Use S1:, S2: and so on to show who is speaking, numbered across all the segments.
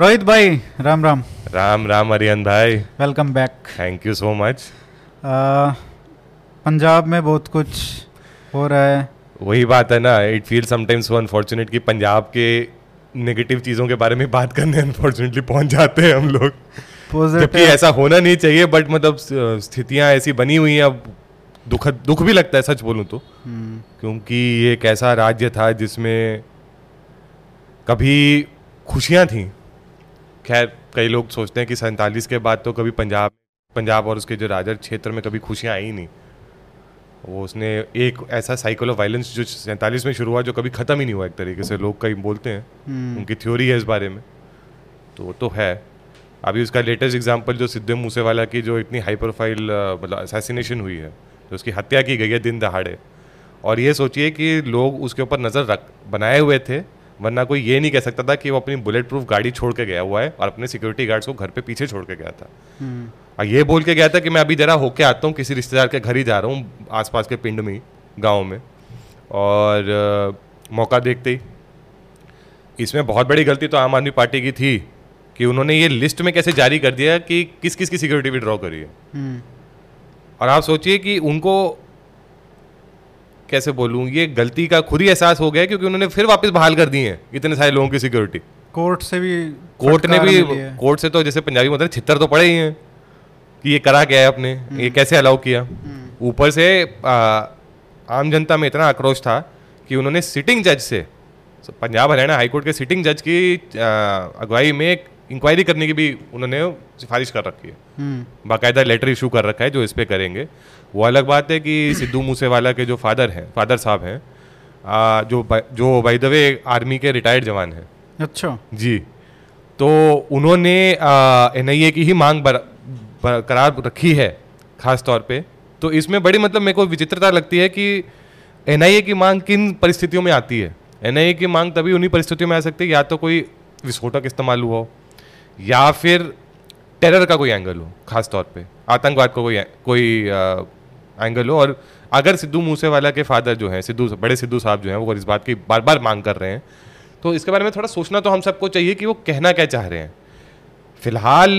S1: रोहित भाई राम राम
S2: राम राम अरियन भाई
S1: welcome back
S2: thank you so much
S1: Punjab में बहुत कुछ हो रहा है।
S2: वही बात है ना it feel sometimes so unfortunate कि पंजाब के नेगेटिव चीज़ों के बारे में बात करने अनफॉर्चुनेटली पहुँच जाते हैं हम लोग। जबकि ऐसा होना नहीं चाहिए बट मतलब स्थितियाँ ऐसी बनी हुई हैं अब दुख दुख भी लगता है सच बोलूँ तो।
S1: हम्म,
S2: क्योंकि ये एक ऐसा राज्य था जिसमें कभी खुशियाँ थी खैर कई लोग सोचते हैं कि सैंतालीस के बाद तो कभी पंजाब पंजाब और उसके जो राजर क्षेत्र में कभी खुशियाँ आई नहीं। वो उसने एक ऐसा साइकिल ऑफ़ वायलेंस जो सैंतालीस में शुरू हुआ जो कभी ख़त्म ही नहीं हुआ एक तरीके से लोग कई बोलते हैं
S1: हम्म,
S2: उनकी थ्योरी है इस बारे में। तो वो तो है। अभी उसका लेटेस्ट एग्जांपल जो सिद्धू मूसेवाला की जो इतनी हाई प्रोफ़ाइल मतलब असैसिनेशन हुई है जो उसकी हत्या की गई है दिन दहाड़े। और ये सोचिए कि लोग उसके ऊपर नज़र रख बनाए हुए थे वरना कोई ये नहीं कह सकता था कि वो अपनी बुलेट प्रूफ गाड़ी छोड़ के गया हुआ है और अपने सिक्योरिटी गार्ड्स को घर पे पीछे छोड़ के गया था।
S1: हम्म,
S2: और ये बोल के गया था कि मैं अभी जरा होके आता हूँ किसी रिश्तेदार के घर ही जा रहा हूँ आसपास के पिंड में गाँव में। और अ, मौका देखते ही। इसमें बहुत बड़ी गलती तो आम आदमी पार्टी की थी कि उन्होंने ये लिस्ट में कैसे जारी कर दिया कि किस किस की सिक्योरिटी विड्रॉ करी है।
S1: हम्म,
S2: और आप सोचिए कि उनको कैसे बोलूँ ये गलती का खुद ही एहसास हो गया क्योंकि उन्होंने फिर वापस बहाल कर दी है इतने सारे लोगों की सिक्योरिटी
S1: कोर्ट से भी
S2: कोर्ट ने भी कोर्ट से तो जैसे पंजाबी में होता है छितर तो पड़े ही हैं कि ये करा क्या है आपने ये कैसे अलाउ किया।
S1: हम्म,
S2: ऊपर से आ, आम जनता में इतना आक्रोश था कि उन्होंने सिटिंग जज से पंजाब हरियाणा हाईकोर्ट के सिटिंग जज की अगुवाई में एक इंक्वायरी करने की भी उन्होंने सिफारिश कर रखी है।
S1: हम्म,
S2: बाकायदा लेटर इशू कर रखा है जो इस पे करेंगे। वो अलग बात है कि सिद्धू मूसेवाला के जो फादर हैं फादर साहब हैं जो ब- जो बाय द वे आर्मी के रिटायर्ड जवान हैं।
S1: अच्छा।
S2: जी। तो उन्होंने एन आई ए की ही मांग बर, बरकरार रखी है खास तौर पे। तो इसमें बड़ी मतलब मेरे को विचित्रता लगती है कि एन आई ए की मांग किन परिस्थितियों में आती है? एन आई ए की मांग तभी उन्हीं परिस्थितियों में आ सकती है या तो कोई विस्फोटक इस्तेमाल हुआ हो या फिर टेरर का कोई एंगल हो खास तौर पे आतंकवाद का कोई कोई एंगल हो। और अगर सिद्धू मूसेवाला के फादर जो हैं सिद्धू बड़े सिद्धू साहब जो हैं वो इस बात की बार बार मांग कर रहे हैं। तो इसके बारे में थोड़ा सोचना तो हम सबको चाहिए कि वो कहना क्या चाह रहे हैं। फ़िलहाल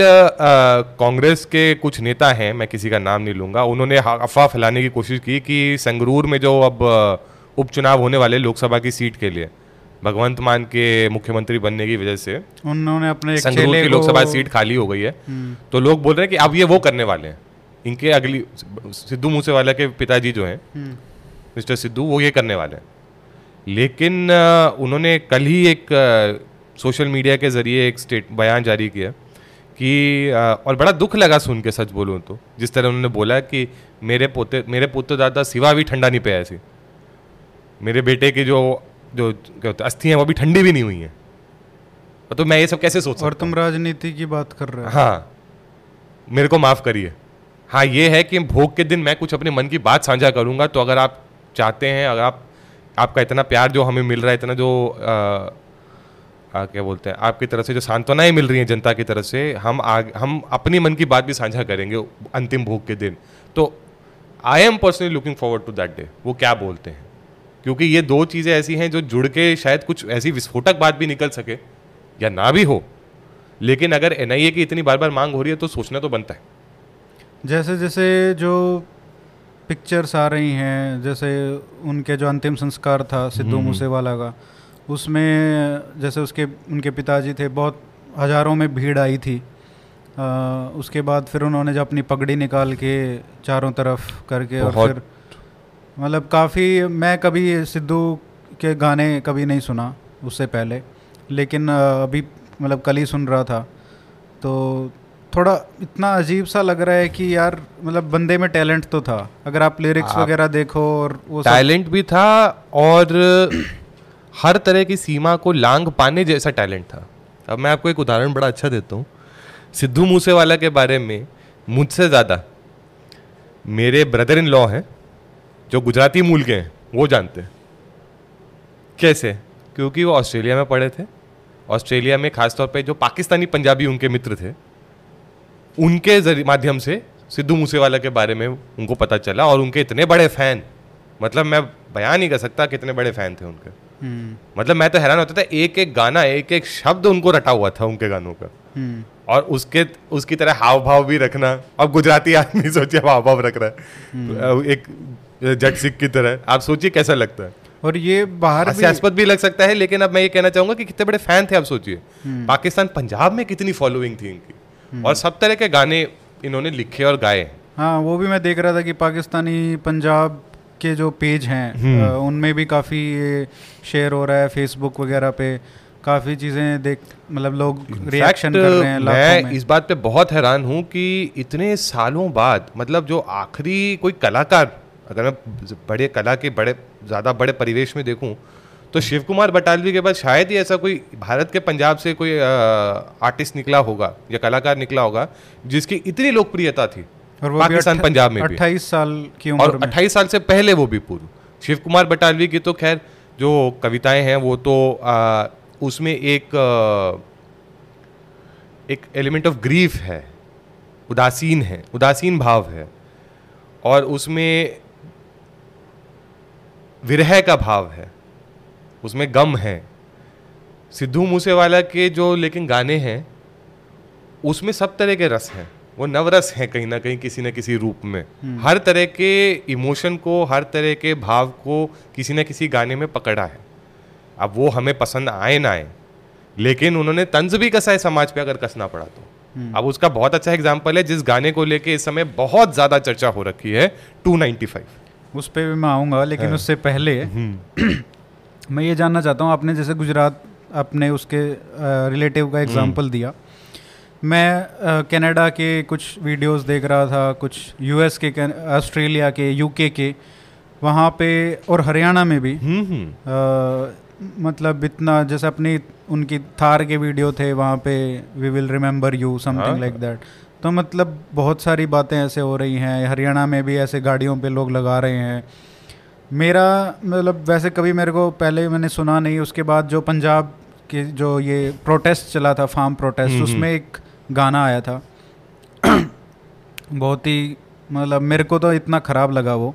S2: कांग्रेस के कुछ नेता हैं मैं किसी का नाम नहीं लूँगा उन्होंने अफवाह फैलाने की कोशिश की कि संगरूर में जो अब उपचुनाव होने वाले लोकसभा की सीट के लिए भगवंत मान के मुख्यमंत्री बनने की वजह से
S1: उन्होंने अपने
S2: संगरूर की लोकसभा सीट खाली हो गई है।
S1: हम्म,
S2: तो लोग बोल रहे हैं कि अब ये वो करने वाले हैं। इनके अगली सिद्धू मूसेवाला के पिताजी जो हैं
S1: हम्म,
S2: मिस्टर सिद्धू वो ये करने वाले हैं। लेकिन उन्होंने कल ही एक सोशल मीडिया के ज़रिए एक स्टेट बयान जारी किया कि और बड़ा दुख लगा सुन के सच बोलूँ तो जिस तरह उन्होंने बोला कि मेरे पोते मेरे पुत्र दादा सिवा भी ठंडा नहीं पे ऐसी। मेरे बेटे की जो जो क्या होता है अस्थि हैं वो भी ठंडी भी नहीं हुई हैं। तो मैं ये सब कैसे सोच
S1: और तुम राजनीति की बात कर रहे हो।
S2: हाँ। मेरे को माफ़ करिए। हाँ ये है कि भोग के दिन मैं कुछ अपने मन की बात साझा करूँगा तो अगर आप चाहते हैं अगर आप आपका इतना प्यार जो हमें मिल रहा है इतना जो आ, आ, क्या बोलते हैं आपकी तरफ़ से जो सांत्वनाएँ मिल रही हैं जनता की तरफ़ से हम आग, हम अपनी मन की बात भी साझा करेंगे अंतिम भोग के दिन। तो I am personally looking forward to that day वो क्या बोलते हैं? क्योंकि ये दो चीज़ें ऐसी हैं जो जुड़ के शायद कुछ ऐसी विस्फोटक बात भी निकल सके या ना भी हो। लेकिन अगर एनआईए की इतनी बार बार मांग हो रही है तो सोचना तो बनता है।
S1: जैसे जैसे जो पिक्चर्स आ रही हैं जैसे उनके जो अंतिम संस्कार था सिद्धू। मूसेवाला का उसमें जैसे उसके उनके पिताजी थे बहुत हज़ारों में भीड़ आई थी आ, उसके बाद फिर उन्होंने जब अपनी पगड़ी निकाल के चारों तरफ़ करके और फिर मतलब काफ़ी मैं कभी सिद्धू के गाने कभी नहीं सुना उससे पहले लेकिन अभी मतलब कल ही सुन रहा था तो थोड़ा इतना अजीब सा लग रहा है कि यार मतलब बंदे में टैलेंट तो था। अगर आप लिरिक्स वगैरह देखो और वो
S2: टैलेंट भी था और हर तरह की सीमा को लांग पाने जैसा टैलेंट था। अब मैं आपको एक उदाहरण बड़ा अच्छा देता हूँ। सिद्धू मूसेवाला के बारे में मुझसे ज़्यादा मेरे ब्रदर इन लॉ हैं जो गुजराती मूल के हैं वो जानते हैं। कैसे? क्योंकि वो ऑस्ट्रेलिया में पढ़े थे। ऑस्ट्रेलिया में खासतौर पे जो पाकिस्तानी पंजाबी उनके मित्र थे उनके माध्यम से सिद्धू मूसेवाला के बारे में उनको पता चला और उनके इतने बड़े फ़ैन मतलब मैं बयान नहीं कर सकता कितने बड़े फ़ैन थे उनके।
S1: हम्म।
S2: मतलब मैं तो हैरान होता था एक एक गाना एक एक शब्द उनको रटा हुआ था उनके गानों का।
S1: हम्म।
S2: और उसके उसकी तरह हाव भाव भी रखना अब गुजराती आदमी सोचिए हाव भाव रख रहा
S1: हम्म।
S2: है एक जट सिख की तरह आप सोचिए कैसा लगता है।
S1: और ये बाहर भी
S2: भी लग सकता है लेकिन अब मैं ये कहना चाहूँगा कि कितने बड़े फ़ैन थे आप सोचिए।
S1: हम्म।
S2: पाकिस्तान पंजाब में कितनी फॉलोइंग थी इनकी। और सब तरह के गाने इन्होंने लिखे और गाए। हाँ
S1: वो भी मैं देख रहा था कि पाकिस्तानी पंजाब के जो पेज हैं
S2: हम्म।
S1: उनमें भी काफ़ी शेयर हो रहा है फेसबुक वगैरह पे। काफ़ी चीज़ें देख मतलब लोग रिएक्शन कर रहे हैं
S2: मैं
S1: में।
S2: इस बात पे बहुत हैरान हूँ कि इतने सालों बाद मतलब जो आखिरी कोई कलाकार अगर मैं बड़े कला के बड़े ज़्यादा बड़े परिवेश में देखूँ तो शिव कुमार बटालवी के बाद शायद ही ऐसा कोई भारत के पंजाब से कोई आर्टिस्ट निकला होगा या कलाकार निकला होगा जिसकी इतनी लोकप्रियता थी।
S1: और वो
S2: पाकिस्तान पंजाब में भी।
S1: अट्ठाईस साल की
S2: और
S1: उम्र में।
S2: 28 साल से पहले वो भी पूर्व। शिव कुमार बटालवी की तो खैर जो कविताएँ हैं वो तो आ, उसमें एक आ, एक एलिमेंट ऑफ़ ग्रीफ है उदासीन है उदासीन भाव है और उसमें विरह का भाव है। उसमें गम है। सिद्धू मूसेवाला के जो लेकिन गाने हैं उसमें सब तरह के रस हैं। वो नवरस हैं कहीं ना कहीं किसी न किसी रूप में। हर तरह के इमोशन को हर तरह के भाव को किसी न किसी गाने में पकड़ा है। अब वो हमें पसंद आए ना आए लेकिन उन्होंने तंज भी कसा है समाज पे अगर कसना पड़ा तो। अब उसका बहुत अच्छा एग्ज़ाम्पल है जिस गाने को लेके इस समय बहुत ज़्यादा चर्चा हो रखी है 295
S1: उस पर भी मैं आऊँगा लेकिन। उससे पहले मैं ये जानना चाहता हूँ आपने जैसे गुजरात अपने उसके रिलेटिव का एग्जांपल दिया। मैं कनाडा के कुछ वीडियोस देख रहा था कुछ यूएस के ऑस्ट्रेलिया के यूके के वहाँ पे और हरियाणा में भी।
S2: हम्म हम्म।
S1: मतलब इतना जैसे अपनी उनकी थार के वीडियो थे वहाँ पे we will remember
S2: you.
S1: Something like that तो मतलब बहुत सारी बातें ऐसे हो रही हैं हरियाणा में भी ऐसे गाड़ियों पे लोग लगा रहे हैं। मेरा मतलब वैसे कभी मेरे को पहले मैंने सुना नहीं उसके बाद जो पंजाब के जो ये प्रोटेस्ट चला था फार्म प्रोटेस्ट उसमें एक गाना आया था। बहुत ही मतलब मेरे को तो इतना ख़राब लगा वो।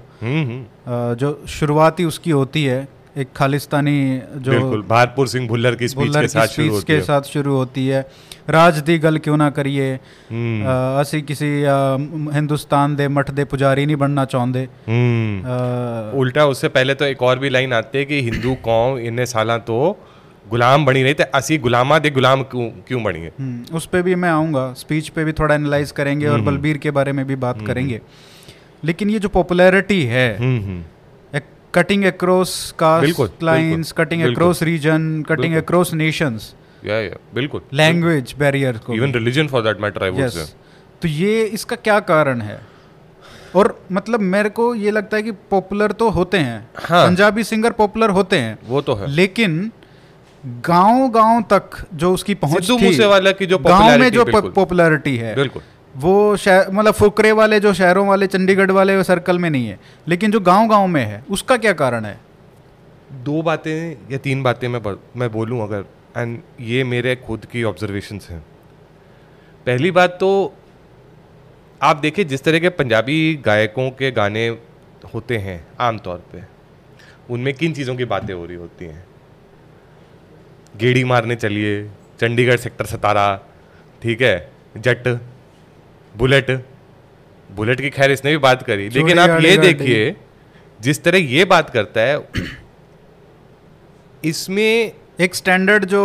S1: जो शुरुआत ही उसकी होती है एक खालिस्तानी जो
S2: बिल्कुल भारतपुर सिंह भुल्लर की स्पीच के साथ शुरू होती है।
S1: साथ शुरू होती है राज दी गल क्यों ना करिए
S2: हम्म
S1: अ, ਅਸੀਂ ਕਿਸੇ ਅ, ਹਿੰਦੁਸਤਾਨ ਦੇ ਮਠ ਦੇ ਪੁਜਾਰੀ ਨਹੀਂ ਬਣਨਾ ਚਾਹੁੰਦੇ
S2: हम्म
S1: अ,
S2: उल्टा उससे पहले तो एक और भी लाइन आती है कि हिंदू कौम इन्ने साल तो गुलाम बनी रही थे असी गुलामा दे गुलाम क्यों क्यों बनी है
S1: हम्म, उस पर भी मैं आऊँगा स्पीच पे भी थोड़ा एनालाइज करेंगे
S2: हम्म,
S1: और बलबीर के बारे में भी बात करेंगे लेकिन ये जो पॉपुलैरिटी है
S2: हम्म हम्म
S1: कटिंग अक्रॉस
S2: बिल्कुल,
S1: कास्ट लाइंस
S2: बिल्कुल,
S1: कटिंग
S2: बिल्कुल।
S1: अक्रॉस रीजन कटिंग
S2: बिल्कुल।
S1: Across nations
S2: या या बिल्कुल।
S1: लैंग्वेज बैरियर को
S2: even religion for that matter I
S1: would
S2: say
S1: तो ये इसका क्या कारण है? और मतलब मेरे को ये लगता है कि पॉपुलर तो होते हैं।
S2: हाँ।
S1: पंजाबी सिंगर पॉपुलर होते हैं।
S2: वो तो है।
S1: लेकिन गाँव गाँव तक जो उसकी पहुँच थी
S2: मूसेवाला की जो
S1: गाँव में जो पॉपुलैरिटी है
S2: बिल्कुल।
S1: वो शहर मतलब फुकरे वाले जो शहरों वाले चंडीगढ़ वाले सर्कल में नहीं है। लेकिन जो गाँव गाँव में है उसका क्या कारण है?
S2: दो बातें या तीन बातें मैं मैं बोलूँ अगर एंड ये मेरे खुद की ऑब्जर्वेशंस हैं। पहली बात तो आप देखिए जिस तरह के पंजाबी गायकों के गाने होते हैं आमतौर पे उनमें किन चीज़ों की बातें हो रही होती हैं? गेड़ी मारने चलिए चंडीगढ़ सेक्टर सतारा ठीक है जट बुलेट बुलेट की खैर इसने भी बात करी। लेकिन आप ये देखिए जिस तरह ये बात करता है इसमें
S1: एक स्टैंडर्ड जो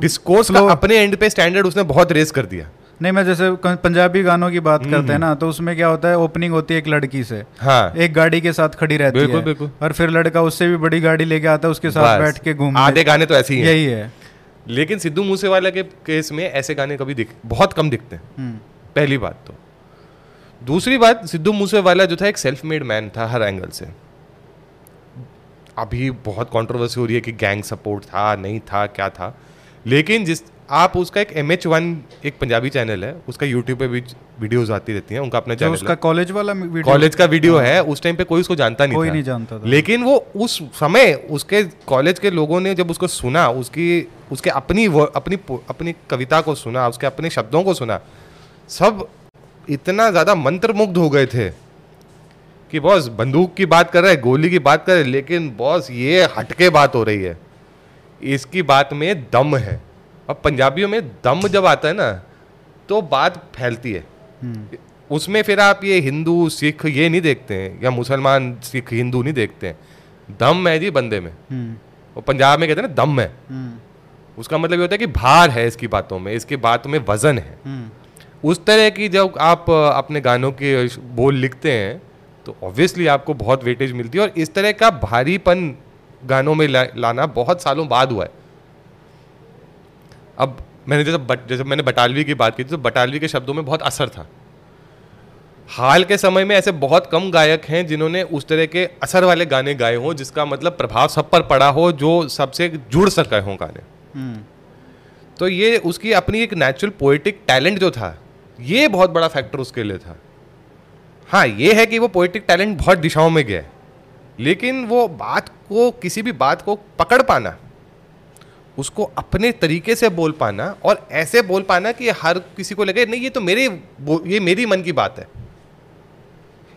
S2: डिस्कोर्स का अपने एंड पे स्टैंडर्ड उसने बहुत रेस कर दिया।
S1: नहीं मैं जैसे पंजाबी गानों की बात करते हैं ना तो उसमें क्या होता है ओपनिंग होती है एक लड़की से।
S2: हाँ।
S1: एक गाड़ी के साथ खड़ी रहती
S2: बिल्कुल,
S1: है।
S2: बिल्कुल।
S1: और फिर लड़का उससे भी बड़ी गाड़ी लेके आता है उसके साथ बैठ के घूम
S2: आधे गाने तो ऐसे ही
S1: यही है।
S2: लेकिन सिद्धू मूसेवाला के केस में ऐसे गाने कभी दिख बहुत कम दिखते हैं।
S1: हम्म,
S2: पहली बात तो। दूसरी बात सिद्धू मूसेवाला जो था एक सेल्फ मेड मैन था हर एंगल से। अभी बहुत कंट्रोवर्सी हो रही है कि गैंग सपोर्ट था नहीं था क्या था। लेकिन जिस आप उसका एक एम एच वन एक पंजाबी चैनल है उसका यूट्यूब पे भी वीडियोस आती रहती हैं उनका अपना चैनल
S1: उसका कॉलेज वाला वीडियो
S2: कॉलेज का वीडियो है। उस टाइम पे कोई उसको जानता नहीं
S1: कोई
S2: था।
S1: नहीं जानता था।
S2: लेकिन वो उस समय उसके कॉलेज के लोगों ने जब उसको सुना उसकी उसके अपनी अपनी अपनी कविता को सुना उसके अपने शब्दों को सुना सब इतना ज़्यादा मंत्रमुग्ध हो गए थे। कि बॉस बंदूक की बात कर रहे हैं गोली की बात कर रहे हैं लेकिन बॉस ये हटके बात हो रही है। इसकी बात में दम है। अब पंजाबियों में दम जब आता है ना तो बात फैलती है। उसमें फिर आप ये हिंदू सिख ये नहीं देखते हैं या मुसलमान सिख हिंदू नहीं देखते हैं। दम है जी बंदे में।
S1: हम्म,
S2: वो पंजाब में कहते हैं ना दम है।
S1: हम्म,
S2: उसका मतलब ये होता है कि भार है इसकी बातों में इसकी बातों में वज़न है।
S1: हम्म,
S2: उस तरह की जब आप अपने गानों के बोल लिखते हैं तो ऑब्वियसली आपको बहुत वेटेज मिलती है और इस तरह का भारीपन गानों में ला, लाना बहुत सालों बाद हुआ है। अब मैंने जैसे बट, जैसे मैंने बटालवी की बात की थी तो बटालवी के शब्दों में बहुत असर था। हाल के समय में ऐसे बहुत कम गायक हैं जिन्होंने उस तरह के असर वाले गाने गाए हों जिसका मतलब प्रभाव सब पर पड़ा हो जो सबसे जुड़ सके हों गाने।
S1: हम्म,
S2: तो ये उसकी अपनी एक नेचुरल पोएटिक टैलेंट जो था ये बहुत बड़ा फैक्टर उसके लिए था। हाँ ये है कि वो पोएटिक टैलेंट बहुत दिशाओं में गया लेकिन वो बात को, किसी भी बात को पकड़ पाना, उसको अपने तरीके से बोल पाना और ऐसे बोल पाना कि हर किसी को लगे, नहीं, ये तो मेरे ये मेरी मन की बात है।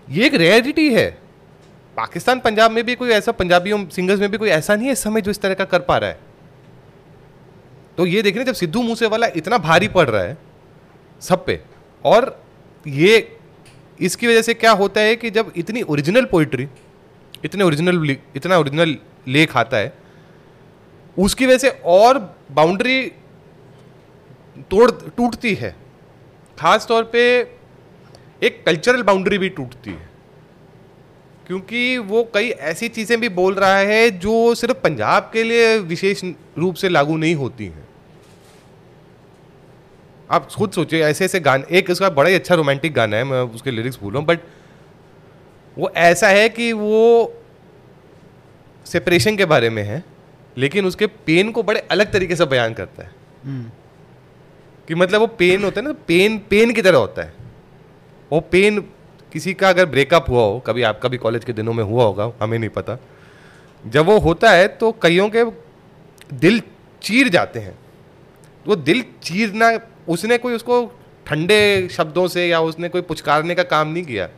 S2: ये एक रेयरिटी है। पाकिस्तान, पंजाब में भी कोई ऐसा, पंजाबियों सिंगर्स में भी कोई ऐसा नहीं है इस समय जो इस तरह का कर पा रहा है। तो ये देखिए जब सिद्धू मूसेवाला इतना भारी पड़ रहा है सब पे, और ये इसकी वजह से क्या होता है कि जब इतनी ओरिजिनल पोइट्री इतने ओरिजिनल इतना ओरिजिनल लेख आता है, उसकी वजह से और बाउंड्री तोड़, टूटती है। खास तौर पे एक कल्चरल बाउंड्री भी टूटती है। क्योंकि वो कई ऐसी चीज़ें भी बोल रहा है जो सिर्फ़ पंजाब के लिए विशेष रूप से लागू नहीं होती हैं। आप खुद सोचिए ऐसे ऐसे गाने एक इसका बड़ा ही अच्छा रोमांटिक गाना है मैं उसके लिरिक्स भूल रहा हूँ बट वो ऐसा है कि वो सेपरेशन के बारे में है लेकिन उसके पेन को बड़े अलग तरीके से बयान करता है।
S1: हम्म,
S2: कि मतलब वो पेन होता है ना पेन पेन की तरह होता है। वो पेन किसी का अगर ब्रेकअप हुआ हो कभी आपका भी कॉलेज के दिनों में हुआ होगा हमें नहीं पता। जब वो होता है तो कईयों के दिल चीर जाते हैं। वो दिल चीरना उसने कोई उसको ठंडे शब्दों से या उसने कोई पुचकारने का काम नहीं किया।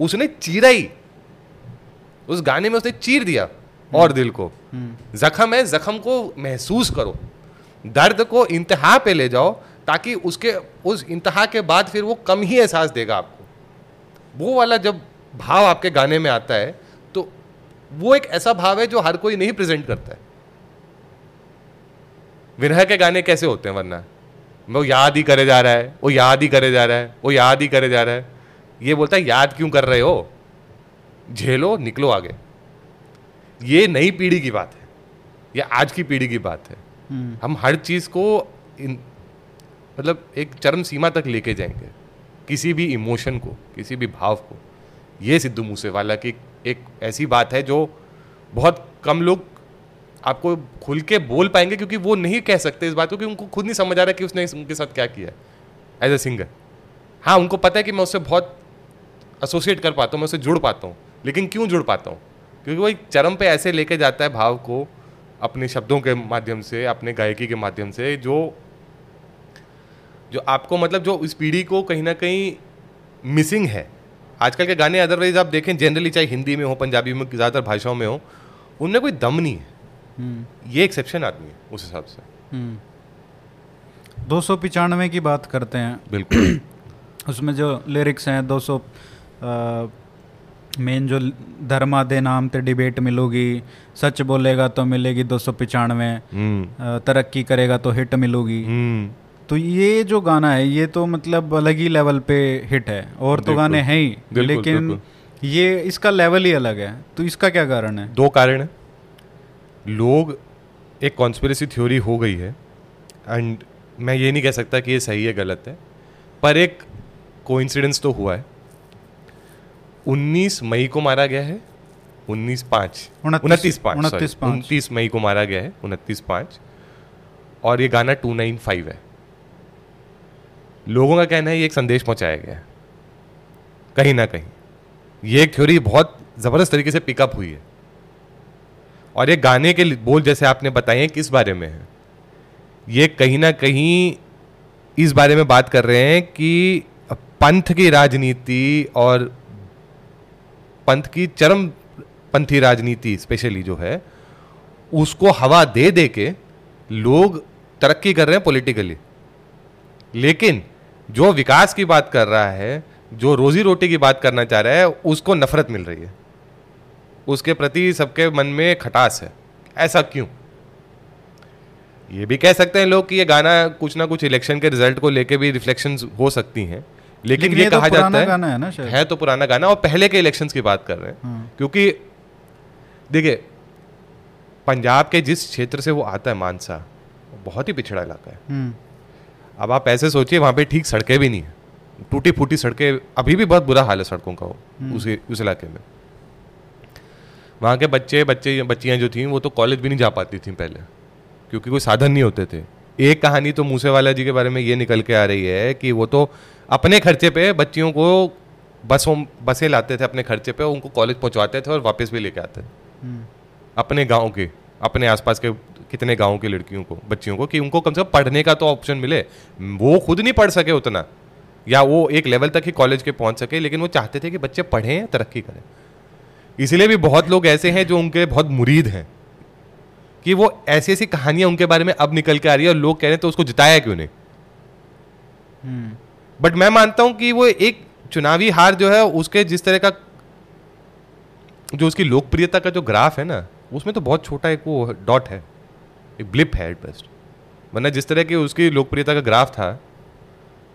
S2: उसने चीरा ही। उस गाने में उसने चीर दिया और दिल को। जख्म है, जख्म को महसूस करो। दर्द को इंतहा पे ले जाओ ताकि उसके, उस इंतहा के बाद फिर वो कम ही एहसास देगा आपको। वो वाला जब भाव आपके गाने में आता है तो वो एक ऐसा भाव है जो हर कोई नहीं प्रेजेंट करता है। विरह के गाने कैसे होते हैं, वरना? वो याद ही करे जा रहा है वो याद ही करे जा रहा है वो याद ही करे जा रहा है। ये बोलता है याद क्यों कर रहे हो? झेलो निकलो आगे। ये नई पीढ़ी की बात है ये आज की पीढ़ी की बात है।
S1: हम्म,
S2: हम हर चीज़ को इन मतलब एक चरम सीमा तक लेके जाएँगे किसी भी इमोशन को किसी भी भाव को। ये सिद्धू मूसेवाला की एक ऐसी बात है जो बहुत कम लोग आपको खुल के बोल पाएँगे क्योंकि वो नहीं कह सकते इस बात को क्योंकि उनको खुद नहीं समझ आ रहा कि उसने उनके साथ क्या किया एज ए सिंगर हाँ उनको पता है कि मैं उससे बहुत एसोसिएट कर पाता हूँ, मैं उससे जुड़ पाता हूँ, लेकिन क्यों जुड़ पाता हूँ? क्योंकि वो एक चरम पे ऐसे लेके जाता है भाव को अपने शब्दों के माध्यम से, अपने गायकी के माध्यम से, जो जो आपको मतलब जो इस पीढ़ी को कहीं ना कहीं मिसिंग है। आजकल के गाने अदरवाइज़ आप देखें जनरली चाहे हिंदी में हो, पंजाबी में ज़्यादातर भाषाओं में हो, उनमें कोई दम नहीं है। ये एक्सेप्शन आदमी है उस हिसाब से।
S1: हम्म। दो सौ पिचानवे की बात करते हैं।
S2: बिल्कुल।
S1: उसमें जो लिरिक्स हैं दो सौ मेन जो धर्मा दे नाम ते डिबेट मिलूगी सच बोलेगा तो मिलेगी दो सौ पिचानवे
S2: हम्म।
S1: तरक्की करेगा तो हिट मिलूगी।
S2: हम्म।
S1: तो ये जो गाना है ये तो मतलब अलग ही लेवल पे हिट है और तो गाने हैं ही लेकिन। ये इसका लेवल ही अलग है। तो इसका क्या कारण है?
S2: दो कारण है। लोग एक कॉन्स्परेसी थ्योरी हो गई है एंड मैं ये नहीं कह सकता कि ये सही है गलत है पर एक कोइंसिडेंस तो हुआ है। 19 मई को मारा गया है 19 पाँच।
S1: उनतीस-
S2: उनतीस पाँच
S1: उनतीस पाँच।
S2: उनतीस मई को मारा गया है उनतीस पाँच। और ये गाना 295 है। लोगों का कहना है ये एक संदेश पहुँचाया गया है। कहीं ना कहीं। ये एक थ्योरी बहुत ज़बरदस्त तरीके से पिकअप हुई है। और ये गाने के बोल जैसे आपने बताए किस बारे में है। ये कहीं ना कहीं इस बारे में बात कर रहे हैं कि पंथ की राजनीति और पंथ की चरम पंथी राजनीति स्पेशली जो है, उसको हवा दे दे के लोग तरक्की कर रहे हैं पॉलिटिकली लेकिन जो विकास की बात कर रहा है, जो रोजी रोटी की बात करना चाह रहा है, उसको नफरत मिल रही है। उसके प्रति सबके मन में खटास है। ऐसा क्यों? ये भी कह सकते हैं लोग कि ये गाना कुछ ना कुछ इलेक्शन के रिज़ल्ट को लेके भी रिफ्लेक्शन हो सकती हैं लेकिन,
S1: लेकिन
S2: ये,
S1: ये तो
S2: कहा जाता है
S1: गाना है ना शायद।
S2: है तो पुराना गाना और पहले के इलेक्शंस की बात कर रहे हैं।
S1: हाँ।
S2: क्योंकि देखिए पंजाब के जिस क्षेत्र से वो आता है मानसा बहुत ही पिछड़ा इलाका है।
S1: हम्म,
S2: अब आप ऐसे सोचिए वहाँ पे ठीक सड़कें भी नहीं है। टूटी फूटी सड़कें अभी भी बहुत बुरा हाल है सड़कों का वो उस उस इलाके में। वहाँ के बच्चे बच्चे बच्चियाँ जो थी वो तो कॉलेज भी नहीं जा पाती थी पहले क्योंकि कोई साधन नहीं होते थे। एक कहानी तो मूसेवाला जी के बारे में ये निकल के आ रही है कि वो तो अपने खर्चे पे बच्चियों को बसों बसें लाते थे अपने खर्चे पे उनको कॉलेज पहुंचवाते थे और वापस भी लेके आते थे।
S1: हम्म,
S2: अपने गाँव के अपने आसपास के कितने गाँव की लड़कियों को बच्चियों को कि उनको कम से कम पढ़ने का तो ऑप्शन मिले। वो खुद नहीं पढ़ सके उतना या वो एक लेवल तक ही कॉलेज के पहुँच सके लेकिन वो चाहते थे कि बच्चे पढ़ें तरक्की करें। इसलिए भी बहुत लोग ऐसे हैं जो उनके बहुत मुरीद हैं कि वो ऐसी ऐसी कहानियाँ उनके बारे में अब निकल के आ रही है और लोग कह रहे हैं तो उसको जिताया क्यों नहीं?
S1: हम्म,
S2: बट मैं मानता हूँ कि वो एक चुनावी हार जो है उसके जिस तरह का जो उसकी लोकप्रियता का जो ग्राफ है ना उसमें तो बहुत छोटा एक वो डॉट है एक ब्लिप है एट बेस्ट वरना जिस तरह की उसकी लोकप्रियता का ग्राफ था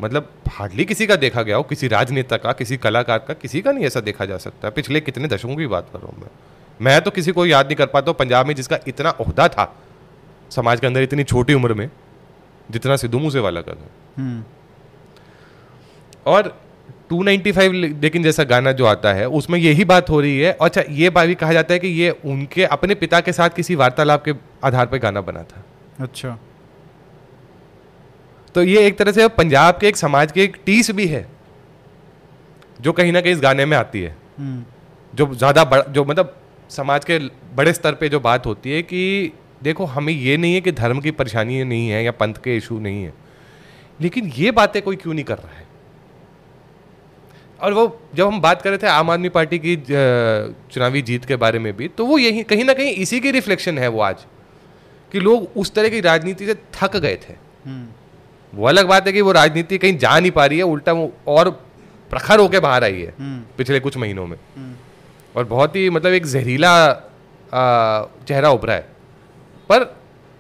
S2: मतलब हार्डली किसी का देखा गया हो किसी राजनेता का किसी कलाकार का किसी का नहीं ऐसा देखा जा सकता। पिछले कितने दशकों की बात कर रहा हूँ मैं। मैं तो किसी को याद नहीं कर पाता हूँ पंजाब में जिसका इतना ओहदा था समाज के अंदर इतनी छोटी उम्र में जितना सिद्धू मूसेवाला का था।
S1: हम्म,
S2: और 295 लेकिन जैसा गाना जो आता है उसमें यही बात हो रही है अच्छा ये बात भी कहा जाता है कि ये उनके अपने पिता के साथ किसी वार्तालाप के आधार पर गाना बना था।
S1: अच्छा।
S2: तो ये एक तरह से पंजाब के एक समाज की एक टीस भी है जो कहीं ना कहीं इस गाने में आती है।
S1: हम्म,
S2: जो ज़्यादा बड़ा जो मतलब समाज के बड़े स्तर पे जो बात होती है कि देखो हमें ये नहीं है कि धर्म की परेशानी नहीं है या पंथ के इशू नहीं है लेकिन ये बातें कोई क्यों नहीं कर रहा है? और वो जब हम बात कर रहे थे आम आदमी पार्टी की चुनावी जीत के बारे में भी तो वो यही कहीं ना कहीं इसी की रिफ्लेक्शन है वो आज कि लोग उस तरह की राजनीति से थक गए थे।
S1: हम्म,
S2: वो अलग बात है कि वो राजनीति कहीं जा नहीं पा रही है उल्टा वो और प्रखर होके बाहर आई है
S1: हम्म,
S2: पिछले कुछ महीनों में।
S1: हम्म,
S2: और बहुत ही मतलब एक जहरीला चेहरा उभरा है। पर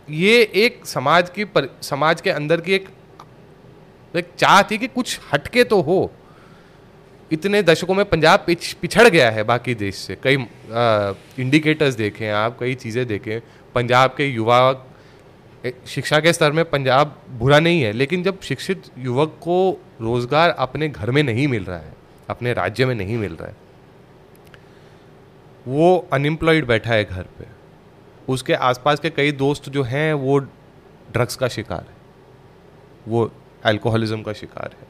S2: ये एक समाज की पर, समाज के अंदर की एक एक चाह थी कि कुछ हटके तो हो। इतने दशकों में पंजाब पिछ पिछड़ गया है बाकी देश से। कई इंडिकेटर्स देखें आप कई चीज़ें देखें। पंजाब के युवा शिक्षा के स्तर में पंजाब बुरा नहीं है लेकिन जब शिक्षित युवक को रोज़गार अपने घर में नहीं मिल रहा है अपने राज्य में नहीं मिल रहा है वो अनएम्प्लॉयड बैठा है घर पे। उसके आसपास के कई दोस्त जो हैं वो ड्रग्स का शिकार है वो अल्कोहलिज्म का शिकार है।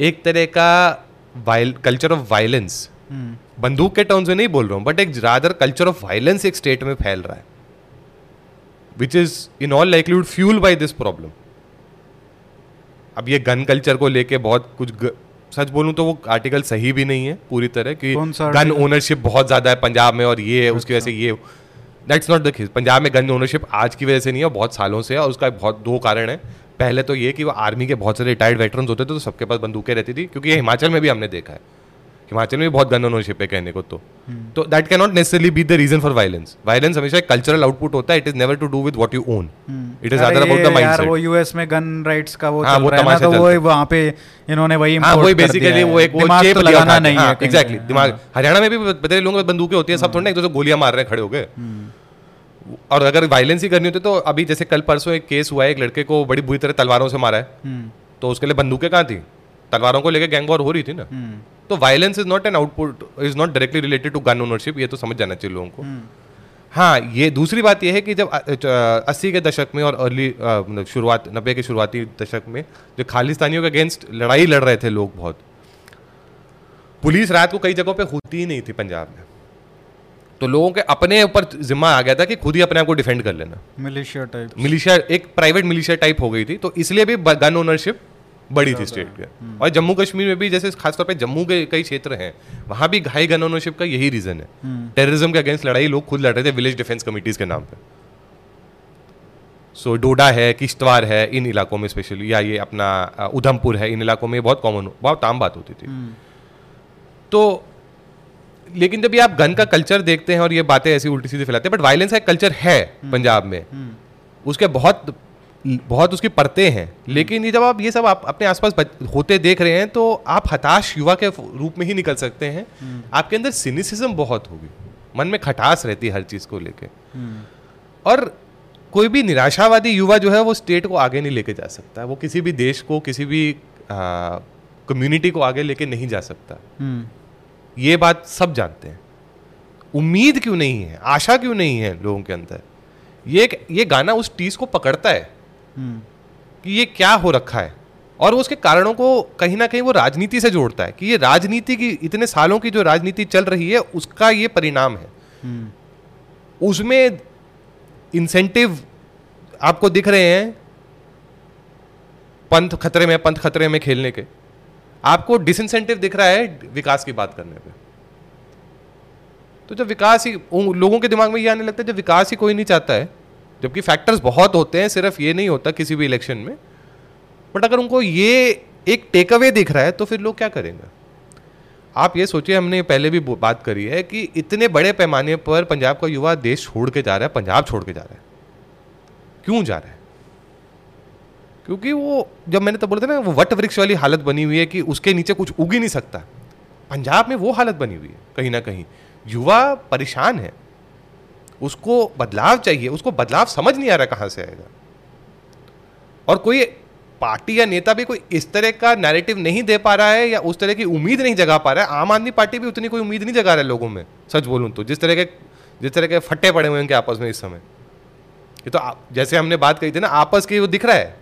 S2: एक तरह का वाइल कल्चर ऑफ़ वायलेंस बंदूक के टर्म्स में नहीं बोल रहा हूँ बट एक रादर कल्चर ऑफ़ वायलेंस एक स्टेट में फैल रहा है। Which is in all likelihood fuel by this problem अब ये गन कल्चर को लेके बहुत कुछ ग, सच बोलूँ तो वो आर्टिकल सही भी नहीं है पूरी तरह कि गन ओनरशिप बहुत ज़्यादा है पंजाब में और ये है उसकी वजह से ये that's not the case Punjab में गन ओनरशिप आज की वजह से नहीं है बहुत सालों से है और उसका बहुत दो कारण है। पहले तो ये कि वो आर्मी के बहुत सारे रिटायर्ड वेटरन्स होते थे तो सबके पास बंदूकें रहती थी क्योंकि ये हिमाचल में भी हमने देखा है। हिमाचल में भी बहुत गन ओनरशिप है कहने को तो। तो that can not necessarily be the reason for violence violence हमेशा एक कल्चरल आउटपुट होता है it is never to do with what you own
S1: hmm.
S2: It is other
S1: about the
S2: mindset
S1: वो यूएस में गन राइट्स का वो
S2: हाँ, वो तमाशा
S1: तो वो। वहाँ पे इन्होंने वही
S2: हाँ वही बेसिकली वो एक वो चेप
S1: तो लगाना नहीं
S2: हाँ,
S1: है
S2: एग्जैक्टली दिमाग
S1: हाँ।
S2: हरियाणा में भी बतेरे लोगों बंदूकें होती है सब थोड़ा एक दूसरे गोलियाँ मार रहे खड़े हो गए।
S1: हम्म,
S2: और अगर वायलेंस ही करनी होती तो अभी जैसे कल परसों एक केस हुआ है एक लड़के को बड़ी बुरी तरह तलवारों से मारा है।
S1: हम्म,
S2: तो उसके लिए बंदूकें कहाँ थी? तलवारों को लेकर गैंग वॉर हो रही थी ना?
S1: हम्म,
S2: तो violence is not an output is not directly related to gun ownership ये तो समझ जाना चाहिए लोगों को।
S1: हम्म,
S2: हाँ ये दूसरी बात ये है कि जब अस्सी के दशक में और अर्ली मतलब शुरुआत नब्बे के शुरुआती दशक में जो खालिस्तानियों के अगेंस्ट लड़ाई लड़ रहे थे लोग बहुत पुलिस रात को कई जगहों पे होती ही नहीं थी पंजाब में। तो लोगों के अपने ऊपर जिम्मा आ गया था कि खुद ही अपने आप को डिफेंड कर लेना।
S1: मिलिशिया टाइप
S2: मिलिशिया एक प्राइवेट मिलिशिया टाइप हो गई थी तो इसलिए भी गन ओनरशिप बड़ी थी स्टेट के और जम्मू कश्मीर में भी जैसे खासतौर पे जम्मू के कई क्षेत्र हैं वहाँ भी हाई गन ओनरशिप का यही रीजन है। टेररिज्म के अगेंस्ट लड़ाई लोग खुद लड़ रहे थे विलेज डिफेंस कमिटीज के नाम पे। सो डोडा है किश्तवाड़ है इन इलाकों में स्पेशली या ये अपना उधमपुर है इन इलाकों में बहुत कॉमन बहुत आम बात होती थी। तो लेकिन जब ये आप गन का कल्चर देखते हैं और ये बातें ऐसी उल्टी सीधी फैलाते हैं बट वायलेंस का कल्चर है पंजाब में। उसके बहुत बहुत उसकी परतें हैं लेकिन ये जब आप ये सब आप अपने आसपास होते देख रहे हैं तो आप हताश युवा के रूप में ही निकल सकते हैं। आपके अंदर सिनिसिज्म बहुत होगी मन में खटास रहती है हर चीज़ को लेके। और कोई भी निराशावादी युवा जो है वो स्टेट को आगे नहीं लेके जा सकता वो किसी भी देश को किसी भी कम्युनिटी को आगे लेके नहीं जा सकता।
S1: हम्म,
S2: ये बात सब जानते हैं। उम्मीद क्यों नहीं है? आशा क्यों नहीं है लोगों के अंदर? ये ये गाना उस टीज को पकड़ता है।
S1: हम्म,
S2: कि ये क्या हो रखा है? और वो उसके कारणों को कहीं ना कहीं वो राजनीति से जोड़ता है कि ये राजनीति की इतने सालों की जो राजनीति चल रही है उसका ये परिणाम है।
S1: हम्म,
S2: उसमें इंसेंटिव आपको दिख रहे हैं पंथ खतरे में पंथ खतरे में खेलने के। आपको डिसइंसेंटिव दिख रहा है विकास की बात करने पे। तो जब विकास ही लोगों के दिमाग में ये आने लगता है जब विकास ही कोई नहीं चाहता है जबकि फैक्टर्स बहुत होते हैं, सिर्फ़ ये नहीं होता किसी भी इलेक्शन में। बट अगर उनको ये एक टेक अवे दिख रहा है तो फिर लोग क्या करेंगे? आप ये सोचिए, हमने पहले भी बात करी है कि इतने बड़े पैमाने पर पंजाब का युवा देश छोड़ के जा रहा है, पंजाब छोड़ के जा रहा है। क्यों जा रहा है? क्योंकि वो, जब मैंने तो बोला था ना, वो वट वृक्ष वाली हालत बनी हुई है कि उसके नीचे कुछ उग ही नहीं सकता। पंजाब में वो हालत बनी हुई है, कहीं ना कहीं। युवा परेशान है। उसको बदलाव चाहिए उसको बदलाव समझ नहीं आ रहा कहाँ से आएगा। और कोई पार्टी या नेता भी कोई इस तरह का नैरेटिव नहीं दे पा रहा है या उस तरह की उम्मीद नहीं जगा पा रहा है आम आदमी पार्टी भी उतनी कोई उम्मीद नहीं जगा रहा है लोगों में सच बोलूँ तो जिस तरह के जिस तरह के फट्टे पड़े हुए हैं इनके आपस में इस समय। ये तो आ- जैसे हमने बात कही थी ना आपस की वो दिख रहा है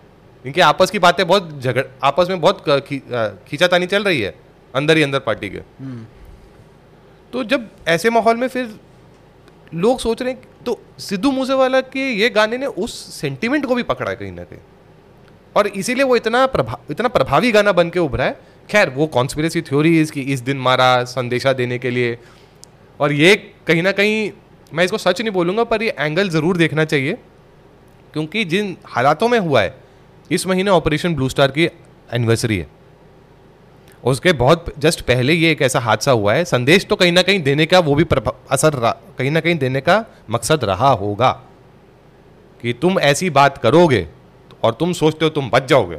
S2: इनके आपस की बातें बहुत झगड़ आपस में बहुत खींचातानी चल रही है अंदर ही अंदर पार्टी के।
S1: हम्म,
S2: तो जब ऐसे माहौल में फिर लोग सोच रहे हैं तो सिद्धू मूसेवाला के ये गाने ने उस सेंटिमेंट को भी पकड़ा कहीं ना कहीं। और इसीलिए वो इतना प्रभा इतना प्रभावी गाना बन के उभरा है। खैर, वो कॉन्स्पिरेसी थ्योरी इसकी इस दिन मारा संदेशा देने के लिए। और ये कहीं ना कहीं, मैं इसको सच नहीं बोलूँगा, पर ये एंगल ज़रूर देखना चाहिए। क्योंकि जिन हालातों में हुआ है, इस महीने ऑपरेशन ब्लू स्टार की एनिवर्सरी है। उसके बहुत जस्ट पहले ये एक ऐसा हादसा हुआ है। संदेश तो कहीं ना कहीं देने का, वो भी असर कहीं ना कहीं देने का मकसद रहा होगा कि तुम ऐसी बात करोगे और तुम सोचते हो तुम बच जाओगे।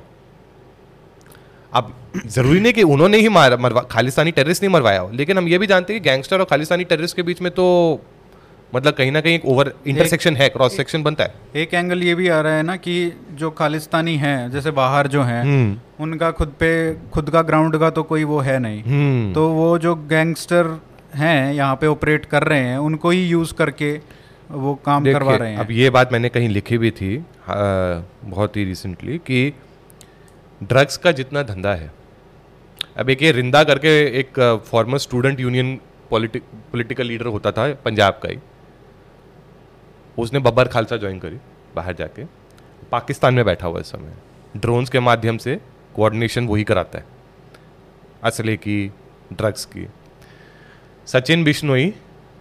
S2: अब ज़रूरी नहीं कि उन्होंने ही मार, मरवा, खालिस्तानी टेररिस्ट नहीं मरवाया हो, लेकिन हम ये भी जानते हैं कि गैंगस्टर और खालिस्तानी टेररिस्ट के बीच में तो मतलब कहीं ना कहीं एक ओवर इंटरसेक्शन है क्रॉस सेक्शन बनता है।
S1: एक एंगल ये भी आ रहा है ना कि जो खालिस्तानी हैं जैसे बाहर जो हैं
S2: हम्म।
S1: उनका खुद पे खुद का ग्राउंड का तो कोई वो है नहीं।
S2: हम्म।
S1: तो वो जो गैंगस्टर हैं यहाँ पे ऑपरेट कर रहे हैं उनको ही यूज़ करके वो काम करवा रहे हैं।
S2: अब ये बात मैंने कहीं लिखी भी थी आ, बहुत ही रिसेंटली कि ड्रग्स का जितना धंधा है अब एक ये रिंदा करके एक former student union political leader होता था पंजाब का ही उसने बब्बर खालसा ज्वाइन करी बाहर जाके। पाकिस्तान में बैठा हुआ इस समय। ड्रोन्स के माध्यम से कोऑर्डिनेशन वही कराता है। असले की ड्रग्स की। सचिन बिश्नोई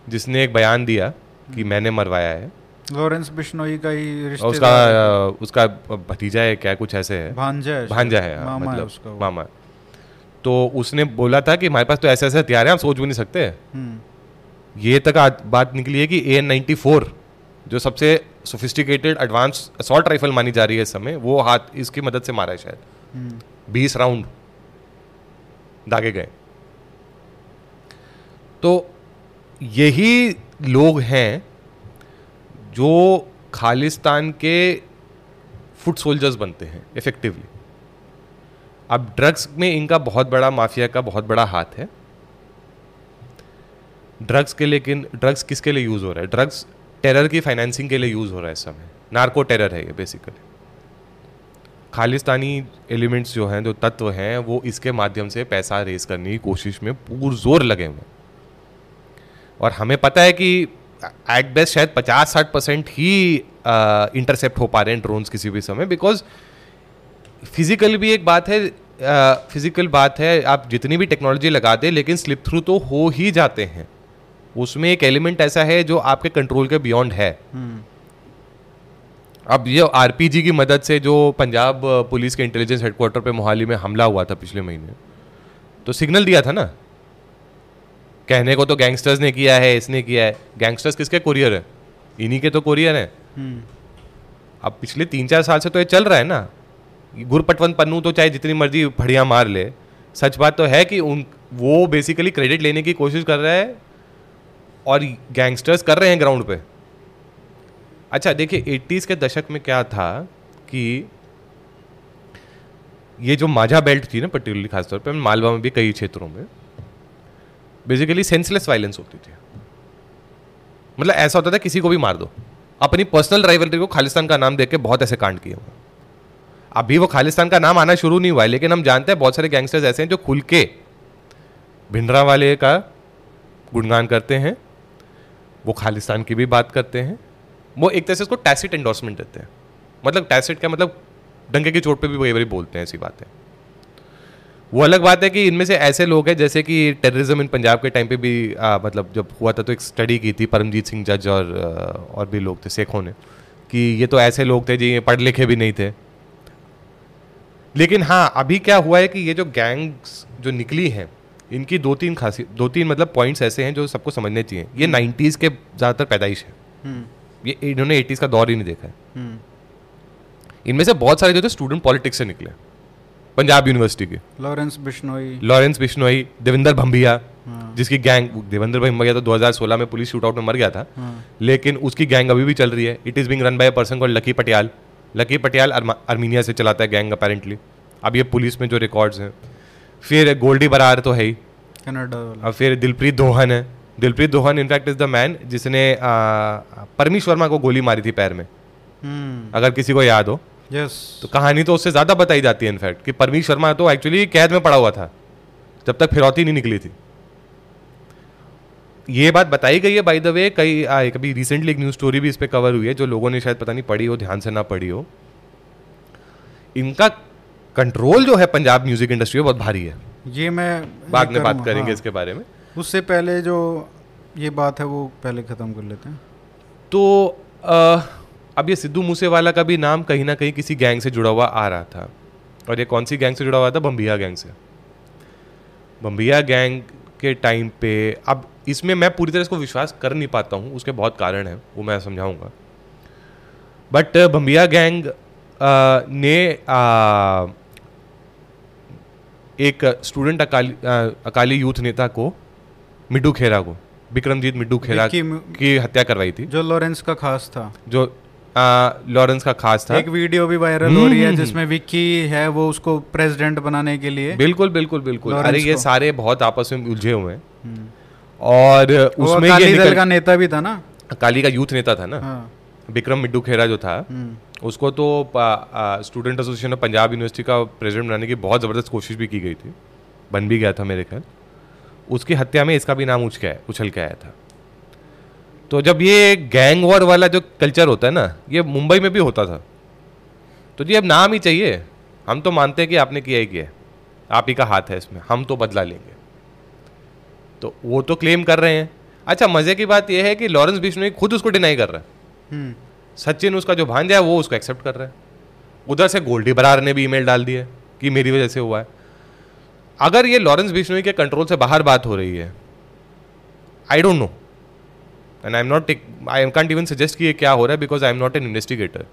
S2: जिसने एक बयान दिया कि मैंने मरवाया है।
S1: लॉरेंस बिश्नोई का ही
S2: उसका उसका भतीजा है क्या कुछ ऐसे है?
S1: भांजा है
S2: भांजा। है हाँ,
S1: मामा है
S2: मतलब
S1: उसका
S2: मामा। तो उसने बोला था कि हमारे पास तो ऐसे ऐसे हथियार हैं हम सोच भी नहीं सकते।
S1: हम्म,
S2: ये तक बात निकली है कि ए नाइन्टी फोर जो सबसे सोफिस्टिकेटेड एडवांस असॉल्ट राइफल मानी जा रही है इस समय वो हाथ इसकी मदद से मारा है शायद।
S1: हम्म,
S2: बीस राउंड दागे गए। तो यही लोग हैं जो खालिस्तान के फुट सोल्जर्स बनते हैं इफेक्टिवली अब ड्रग्स में इनका बहुत बड़ा माफिया का बहुत बड़ा हाथ है। ड्रग्स के लेकिन ड्रग्स किसके लिए यूज़ हो रहा है? ड्रग्स टेरर की फाइनेंसिंग के लिए यूज़ हो रहा है इस समय। नार्को टेरर है ये बेसिकली खालिस्तानी एलिमेंट्स जो हैं, जो तत्व हैं, वो इसके माध्यम से पैसा रेज करने की कोशिश में पूर ज़ोर लगे हुए और हमें पता है कि एट बेस्ट शायद पचास साठ परसेंट ही इंटरसेप्ट हो पा रहे हैं ड्रोन्स किसी भी समय बिकॉज़ फ़िज़िकल भी एक बात है फ़िज़िकल बात है, आप जितनी भी टेक्नोलॉजी लगा दें लेकिन स्लिप थ्रू तो हो ही जाते हैं। उसमें एक एलिमेंट ऐसा है जो आपके कंट्रोल के बियॉन्ड है।
S1: हम्म,
S2: अब ये आरपीजी की मदद से जो पंजाब पुलिस के इंटेलिजेंस हेडक्वार्टर पे मोहाली में हमला हुआ था पिछले महीने तो सिग्नल दिया था ना? कहने को तो गैंगस्टर्स ने किया है इसने किया है। गैंगस्टर्स किसके? कोरियर है। इन्हीं के तो कोरियर हैं।
S1: हम्म,
S2: अब पिछले तीन चार साल से तो ये चल रहा है ना? गुरपटवंत पन्नू तो चाहे जितनी मर्ज़ी फड़ियाँ मार ले सच बात तो है कि उन वो बेसिकली क्रेडिट लेने की कोशिश कर रहा है और गैंगस्टर्स कर रहे हैं ग्राउंड पे। अच्छा देखिए एट्टीज़ के दशक में क्या था कि ये जो माझा बेल्ट थी ना पर्टिकुलरली खासतौर पे, मालवा में भी कई क्षेत्रों में बेसिकली सेंसलेस वायलेंस होती थी। मतलब ऐसा होता था, किसी को भी मार दो। अपनी पर्सनल राइवलरी को खालिस्तान का नाम देके बहुत ऐसे कांड किए हुए। अभी वो खालिस्तान का नाम आना शुरू नहीं हुआ है, लेकिन हम जानते हैं बहुत सारे गैंगस्टर्स ऐसे हैं जो खुल के भिंडरा वाले का गुणगान करते हैं। वो खालिस्तान की भी बात करते हैं। वो एक तरह से उसको टैसिट एंडोर्समेंट देते हैं। मतलब टैसिट क्या मतलब डंके की चोट पे भी कई बार बोलते हैं ऐसी बातें वो अलग बात है कि इनमें से ऐसे लोग हैं जैसे कि टेररिज्म इन पंजाब के टाइम पे भी आ, मतलब जब हुआ था तो एक स्टडी की थी परमजीत सिंह जज और और भी लोग थे सेखों ने कि ये तो ऐसे लोग थे जी पढ़ लिखे भी नहीं थे। लेकिन हाँ अभी क्या हुआ है कि ये जो गैंग्स जो निकली हैं इनकी दो तीन खासी दो तीन मतलब पॉइंट्स ऐसे हैं जो सबको समझने चाहिए। ये नाइन्टीज़ के ज़्यादातर पैदाइश है।
S1: हम्म,
S2: ये इन्होंने एटीज़ का दौर ही नहीं देखा है।
S1: हम्म,
S2: इनमें से बहुत सारे जो थे स्टूडेंट पॉलिटिक्स से निकले पंजाब यूनिवर्सिटी के।
S1: लॉरेंस बिश्नोई
S2: लॉरेंस बिश्नोई देवेंद्र भंबिया
S1: हाँ,
S2: जिसकी गैंग देवेंद्र भंबिया तो 2016 में पुलिस शूटआउट में मर गया था।
S1: हाँ,
S2: लेकिन उसकी गैंग अभी भी चल रही है। It is being run by a person called Lucky Patial Lucky Patial Armenia से चलाता है गैंग अपेरेंटली अब ये पुलिस में जो रिकॉर्ड्स हैं। फिर गोल्डी बरार तो है ही।
S1: कनाडा
S2: और फिर दिलप्रीत दोहन है। दिलप्रीत दोहन इनफैक्ट इज़ द मैन जिसने परमीश वर्मा को गोली मारी थी पैर में।
S1: हम्म।
S2: अगर किसी को याद हो।
S1: यस
S2: तो कहानी तो उससे ज़्यादा बताई जाती है इनफैक्ट कि परमीश शर्मा तो एक्चुअली कैद में पड़ा हुआ था जब तक फिरौती नहीं निकली थी। ये बात बताई गई है बाय द वे कई आ, कभी रिसेंटली एक न्यूज़ स्टोरी भी इस पे कवर हुई है जो लोगों ने शायद पता नहीं पढ़ी हो ध्यान से ना पढ़ी हो। इनका कंट्रोल जो है पंजाब म्यूज़िक इंडस्ट्री में बहुत भारी है।
S1: ये मैं
S2: बाद में बात
S1: करेंगे हाँ।
S2: इसके बारे में।
S1: उससे पहले जो ये बात है वो पहले ख़त्म कर लेते हैं।
S2: तो अ, अब ये सिद्धू मूसेवाला का भी नाम कहीं ना कहीं किसी गैंग से जुड़ा हुआ आ रहा था। और ये कौन सी गैंग से जुड़ा हुआ था? बम्बिया गैंग से। बम्बिया गैंग के टाइम पे अब इसमें मैं पूरी तरह इसको विश्वास कर नहीं पाता हूँ उसके बहुत कारण हैं वो मैं समझाऊँगा। बट बम्बिया गैंग अ, ने अ, एक स्टूडेंट अकाली अकाली यूथ नेता को मिड्डू खेरा को विक्रमजीत मिड्डू खेरा
S1: मु-
S2: की हत्या करवाई थी।
S1: जो लॉरेंस का खास था।
S2: जो लॉरेंस का खास था।
S1: एक वीडियो भी वायरल हो रही है
S2: हम्म।
S1: जिसमें विक्की है वो उसको प्रेसिडेंट बनाने के लिए।
S2: बिल्कुल बिल्कुल बिल्कुल। अरे ये सारे बहुत आपस में उलझे हुए हैं।
S1: हम्म।
S2: और उसमें ये
S1: अकाली दल
S2: निकल
S1: का नेता भी था ना?
S2: अकाली का यूथ नेता था ना?
S1: हाँ।
S2: विक्रम मिड्डू खेरा जो था
S1: हम्म,
S2: उसको तो student association of Punjab university का प्रेसिडेंट बनाने की बहुत ज़बरदस्त कोशिश भी की गई थी। बन भी गया था मेरे ख्याल। उसकी हत्या में इसका भी नाम उछ के उछल के आया था। तो जब ये गैंग वॉर वाला जो कल्चर होता है ना ये मुंबई में भी होता था। तो जी अब नाम ही चाहिए। हम तो मानते हैं कि आपने किया ही किया आप ही का हाथ है इसमें हम तो बदला लेंगे। तो वो तो क्लेम कर रहे हैं। अच्छा मज़े की बात यह है कि लॉरेंस बिश्नोई खुद उसको डिनाई कर रहा है। सचिन उसका जो भांजा है, वो उसको एक्सेप्ट कर रहा है। उधर से गोल्डी बरार ने भी ईमेल डाल दिया कि मेरी वजह से हुआ है। अगर ये लॉरेंस बिश्नोई के कंट्रोल से बाहर बात हो रही है I don't know and I am not I can't even suggest कि ये क्या हो रहा है because I am not an investigator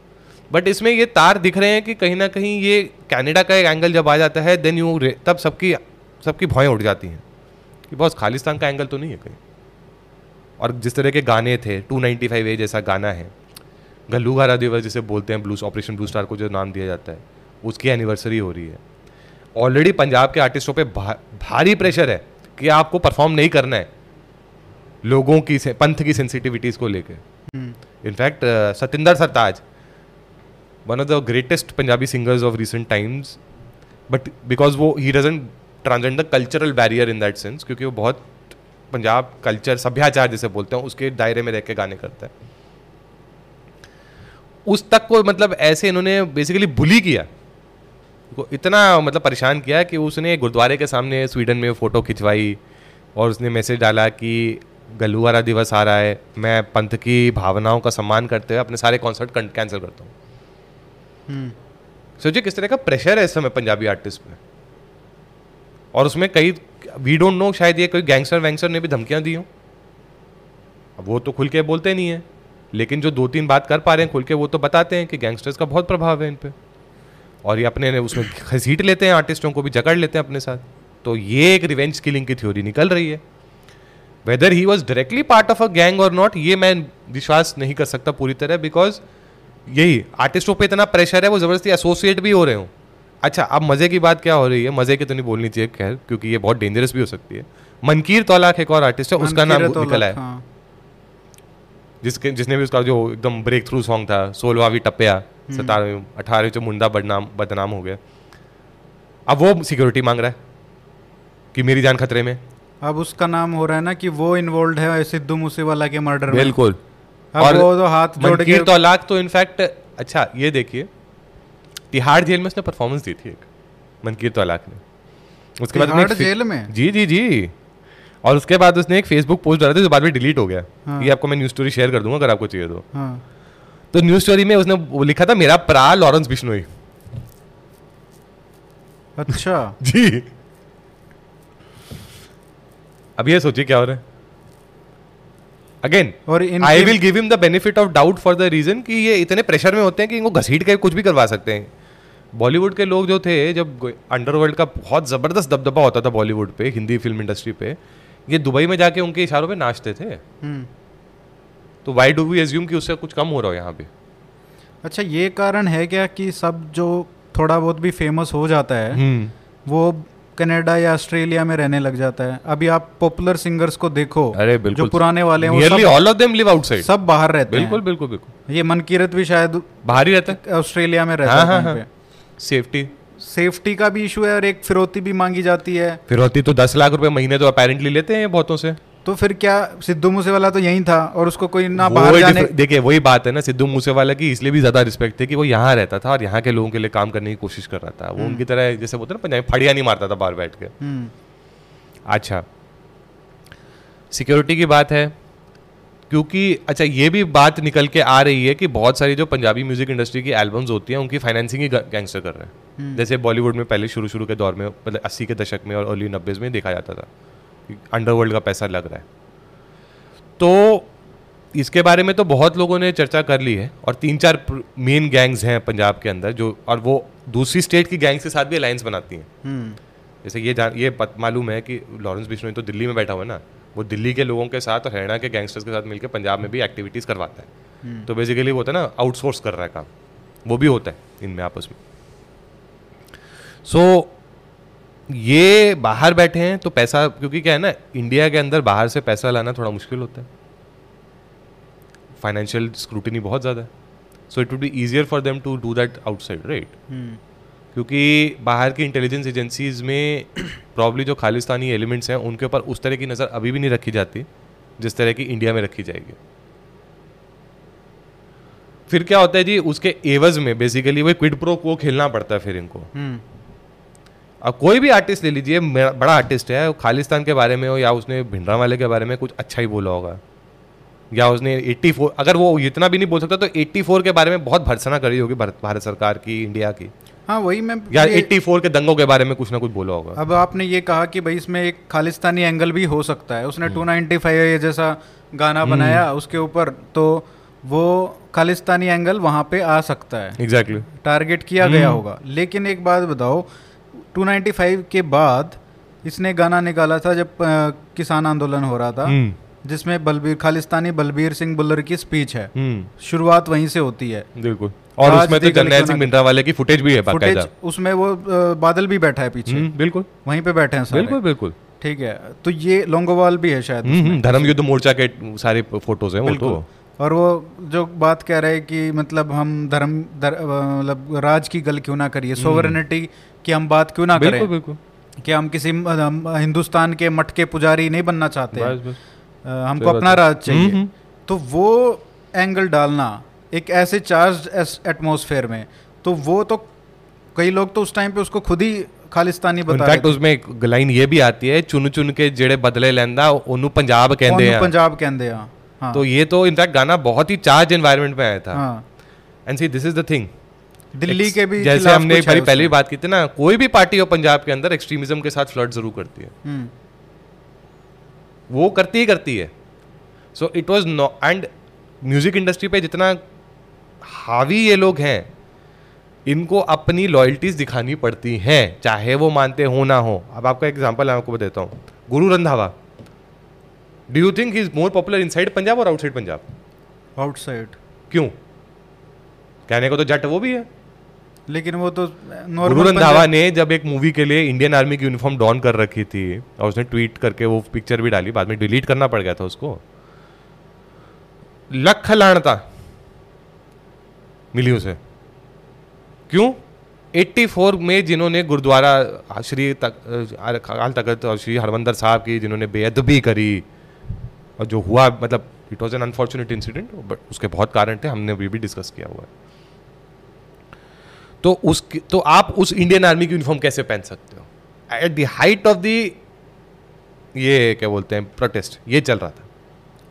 S2: but इसमें ये तार दिख रहे हैं कि कहीं ना कहीं ये कैनेडा का एक एंगल जब आ जाता है देन यू तब सबकी सबकी भौएँ उठ जाती हैं। कि बॉस खालिस्तान का एंगल तो नहीं है कहीं। और जिस तरह के गाने थे 295 ए जैसा गाना है गल्लूघारा दिवस जिसे बोलते हैं ब्लूस ऑपरेशन ब्लू स्टार को जो नाम दिया जाता है उसकी एनिवर्सरी हो रही है। ऑलरेडी पंजाब के आर्टिस्टों पे भा, भारी प्रेशर है कि आपको परफॉर्म नहीं करना है लोगों की से- पंथ की सेंसिटिविटीज़ को लेकर
S1: हम्म,
S2: in fact Satinder Sartaaj one of the greatest Punjabi singers of recent times but because वो ही doesn't transcend the cultural barrier in that sense क्योंकि वो बहुत पंजाब कल्चर सभ्याचार जिसे बोलते हैं उसके दायरे में रह के गाने करता है। उस तक को मतलब ऐसे इन्होंने बेसिकली बुली किया। को इतना मतलब परेशान किया कि उसने गुरुद्वारे के सामने स्वीडन में फ़ोटो खिंचवाई और उसने मैसेज डाला कि गलुवारा दिवस आ रहा है मैं पंथ की भावनाओं का सम्मान करते हुए अपने सारे कॉन्सर्ट कैंसिल करता हूँ।
S1: हम्म।
S2: सोचिए किस तरह का प्रेशर है इस समय पंजाबी आर्टिस्ट पे और उसमें कई वी डोंट नो शायद ये कोई गैंगस्टर वैंगस्टर ने भी धमकियाँ दी हो। अब वो तो खुल के बोलते नहीं है। लेकिन जो दो तीन बात कर पा रहे हैं, खुल के वो तो बताते हैं कि गैंगस्टर्स का बहुत प्रभाव है इन पर और ये अपने उसमें घसीट लेते हैं आर्टिस्टों को भी जकड़ लेते हैं अपने साथ। तो ये एक रिवेंज किलिंग की थ्योरी निकल रही है। Whether he was directly part of a gang और नॉट ये मैं विश्वास नहीं कर सकता पूरी तरह बिकॉज़ यही आर्टिस्टों पे इतना प्रेशर है, वो ज़बरदस्ती एसोसिएट भी हो रहे हो। अच्छा अब मज़े की बात क्या हो रही है? मज़े की तो नहीं बोलनी चाहिए खैर क्योंकि ये बहुत डेंजरस भी हो सकती है। मनकीर तौलाक एक और आर्टिस्ट है उसका नाम निकला है।
S1: हाँ।
S2: जिसके जिसने भी उसका जो एकदम ब्रेक थ्रू सॉन्ग था सोलवावी टप्पिया सतारहवीं अठारहवीं जो मुंडा बदनाम बदनाम हो गया। अब वो सिक्योरिटी मांग रहा है कि मेरी जान खतरे में।
S1: अब उसका नाम हो रहा है ना कि वो इन्वॉल्व है सिद्धू मूसेवाला के मर्डर में।
S2: बिल्कुल।
S1: अब वो तो हाथ जोड़ के
S2: तौलाक तो इनफैक्ट अच्छा ये देखिए तिहाड़ जेल में उसने परफॉर्मेंस दी थी एक मनकीर तौलाक ने। उसके बाद उसने
S1: जेल में?
S2: जी जी जी। और उसके बाद उसने एक फेसबुक पोस्ट डाला था जो बाद में डिलीट हो गया
S1: हाँ।
S2: ये आपको मैं न्यूज़ स्टोरी शेयर कर दूँगा अगर आपको चाहिए तो।
S1: हाँ।
S2: तो न्यूज़ स्टोरी में उसने वो लिखा था मेरा प्रा लॉरेंस बिश्नोई।
S1: अच्छा।
S2: जी। अब ये सोचिए क्या हो रहा है। अगेन
S1: और
S2: I will give him the benefit of doubt for the reason कि ये इतने प्रेशर में होते हैं कि इनको घसीट के कुछ भी करवा सकते हैं। बॉलीवुड के लोग जो थे जब अंडरवर्ल्ड का बहुत ज़बरदस्त दबदबा होता था बॉलीवुड पे हिंदी फ़िल्म इंडस्ट्री पे ये दुबई में जाके उनके इशारों पे नाचते थे।
S1: हम्म।
S2: तो वाई डू वी एज्यूम कि उससे कुछ कम हो रहा हो यहाँ पे?
S1: अच्छा ये कारण है क्या कि सब जो थोड़ा बहुत भी फ़ेमस हो जाता है
S2: हम्म।
S1: वो कनाडा या ऑस्ट्रेलिया में रहने लग जाता है। अभी आप पॉपुलर सिंगर्स को देखो
S2: अरे
S1: जो पुराने वाले हैं
S2: all of them live outside
S1: सब बाहर रहते
S2: बिल्कुल
S1: हैं।
S2: बिल्कुल बिल्कुल।
S1: बिल्कुल ये मनकीरत भी शायद
S2: बाहर ही रहता है।
S1: ऑस्ट्रेलिया में रहता
S2: हाँ
S1: है
S2: हाँ सेफ्टी।
S1: सेफ्टी का भी इशू है और एक फिरौती भी मांगी जाती है।
S2: फिरौती तो दस लाख रुपए महीने तो अपेरेंटली लेते हैं बहुतों से।
S1: तो फिर क्या सिद्धू मूसेवाला तो यहीं था और उसको कोई ना बाहर जाने
S2: देखिए वही बात है ना सिद्धू मूसेवाला की इसलिए भी ज़्यादा रिस्पेक्ट थी कि वो यहाँ रहता था और यहाँ के लोगों के लिए काम करने की कोशिश कर रहा था। वो उनकी तरह जैसे बोलते ना पंजाबी फड़िया नहीं मारता था बाहर बैठ के।
S1: हम्म।
S2: अच्छा। सिक्योरिटी की बात है। क्योंकि अच्छा ये भी बात निकल के आ रही है कि बहुत सारी जो पंजाबी म्यूज़िक इंडस्ट्री की एल्बम्स होती हैं उनकी फाइनेंसिंग ही गैंगस्टर कर रहे हैं। जैसे बॉलीवुड में पहले शुरू शुरू के दौर में मतलब अस्सी के दशक में और अर्ली नब्बे में देखा जाता था अंडरवर्ल्ड का पैसा लग रहा है। तो इसके बारे में तो बहुत लोगों ने चर्चा कर ली है और तीन चार मेन गैंग्स हैं पंजाब के अंदर जो और वो दूसरी स्टेट की गैंग्स के साथ भी अलायंस बनाती हैं।
S1: हम्म।
S2: जैसे ये ये मालूम है कि लॉरेंस बिश्नोई तो दिल्ली में बैठा हुआ है ना? वो दिल्ली के लोगों के साथ और हरियाणा के गैंगस्टर्स के साथ मिलकर पंजाब में भी एक्टिविटीज़ करवाता है। तो बेसिकली वो होता है ना आउटसोर्स कर रहा है काम। वो भी होता है इनमें आपस में। सो so, ये बाहर बैठे हैं तो पैसा क्योंकि क्या है ना इंडिया के अंदर बाहर से पैसा लाना थोड़ा मुश्किल होता है। फाइनेंशियल स्क्रूटिनी बहुत ज़्यादा है। So it would be easier for them to do that outside right
S1: hmm.
S2: क्योंकि बाहर की इंटेलिजेंस एजेंसीज में प्रॉब्ली जो खालिस्तानी एलिमेंट्स हैं उनके ऊपर उस तरह की नज़र अभी भी नहीं रखी जाती जिस तरह की इंडिया में रखी जाएगी। फिर क्या होता है जी उसके एवज में बेसिकली वो क्विड प्रो को खेलना पड़ता है फिर इनको।
S1: हम्म।
S2: अब कोई भी आर्टिस्ट ले लीजिए बड़ा आर्टिस्ट है खालिस्तान के बारे में हो या उसने भिंडरा वाले के बारे में कुछ अच्छा ही बोला होगा। या उसने 84 अगर वो इतना भी नहीं बोल सकता तो 84 के बारे में बहुत भर्सना करी होगी भारत भारत सरकार की इंडिया की।
S1: हाँ वही मैं
S2: या
S1: ये-
S2: 84 के दंगों के बारे में कुछ ना कुछ बोला होगा।
S1: अब आपने ये कहा कि भाई इसमें एक खालिस्तानी एंगल भी हो सकता है। उसने
S2: हम्म।
S1: टू नाइन्टी फाइव जैसा गाना बनाया उसके ऊपर तो वो खालिस्तानी एंगल वहाँ पे आ सकता है।
S2: Exactly exactly.
S1: टारगेट किया
S2: हम्म।
S1: गया होगा। लेकिन एक बात बताओ 295 के बाद इसने गाना निकाला था जब किसान आंदोलन हो रहा था।
S2: हम्म।
S1: जिसमें बलबीर खालिस्तानी बलबीर सिंह बुल्लर की स्पीच है।
S2: हम्म।
S1: शुरुआत वहीं से होती है।
S2: बिल्कुल। और उसमें तो जर्नैल सिंह
S1: ना-
S2: वाले की फुटेज भी है
S1: फुटेज उसमें वो बादल भी बैठा है पीछे।
S2: हम्म, बिल्कुल।
S1: वहीं पे बैठे हैं सारे।
S2: बिल्कुल बिल्कुल।
S1: ठीक है तो ये लोंगोवाल भी है शायद
S2: हम्म, धर्म युद्ध मोर्चा के सारे फ़ोटोज़ हैं वो तो।
S1: और वो जो बात कह रहे हैं कि मतलब हम धर्म मतलब राज की गल क्यों ना करिए सोवरेनिटी की हम बात क्यों ना।
S2: बिल्कुल
S1: करें।
S2: बिल्कुल
S1: कि हम किसी हिंदुस्तान के मठ के पुजारी नहीं बनना चाहते। हमको अपना राज चाहिए।
S2: हम्म, हम्म।
S1: तो वो एंगल डालना एक ऐसे चार्ज एटमोसफेयर में तो वो तो कई लोग तो उस टाइम पे उसको खुद ही ਖਾਲਿਸਤਾਨੀ ਬਤਾ
S2: ਇਨਫੈਕਟ उसमें एक लाइन ये भी आती है चुन चुन के जेड़े बदले लेंदा ਉਹਨੂੰ पंजाब कहंदे ਆ
S1: ਉਹਨੂੰ
S2: ਪੰਜਾਬ
S1: ਕਹਿੰਦੇ ਆ हाँ.
S2: तो ये तो इनफैक्ट गाना बहुत ही चार्ज एनवायरनमेंट में आया था।
S1: हाँ।
S2: And see this is the thing
S1: Delhi के भी
S2: जैसे हमने पहले भी बात की थी ना कोई भी पार्टी हो पंजाब के अंदर एक्सट्रीमिज्म के साथ फ्लड ज़रूर करती है।
S1: हम्म।
S2: वो करती ही करती है। So it was no and music industry पे जितना हावी ये लोग हैं इनको अपनी लॉयल्टीज दिखानी पड़ती हैं चाहे वो मानते हो ना हो। अब आपका एग्ज़ाम्पल मैं आपको देता हूँ। Guru Randhawa. Do you think is more popular inside Punjab और आउटसाइड पंजाब
S1: आउटसाइड
S2: क्यों? कहने को तो जट वो भी है।
S1: लेकिन वो तो नॉर्मल
S2: रंधावा ने जब एक मूवी के लिए इंडियन आर्मी की यूनिफॉर्म डॉन कर रखी थी और उसने ट्वीट करके वो पिक्चर भी डाली बाद में डिलीट करना पड़ गया था उसको। लख लाणता मिली उसे। क्यों? 84 में जिन्होंने गुरुद्वारा श्री तक अकाल तखत और श्री हरमंदर साहब की जिन्होंने बेअदबी करी और जो हुआ मतलब it was an unfortunate incident but उसके बहुत कारण थे हमने अभी भी डिस्कस किया हुआ है। तो उस तो आप उस इंडियन आर्मी की यूनिफॉर्म कैसे पहन सकते हो? At the height of the ये क्या बोलते हैं प्रोटेस्ट ये चल रहा था।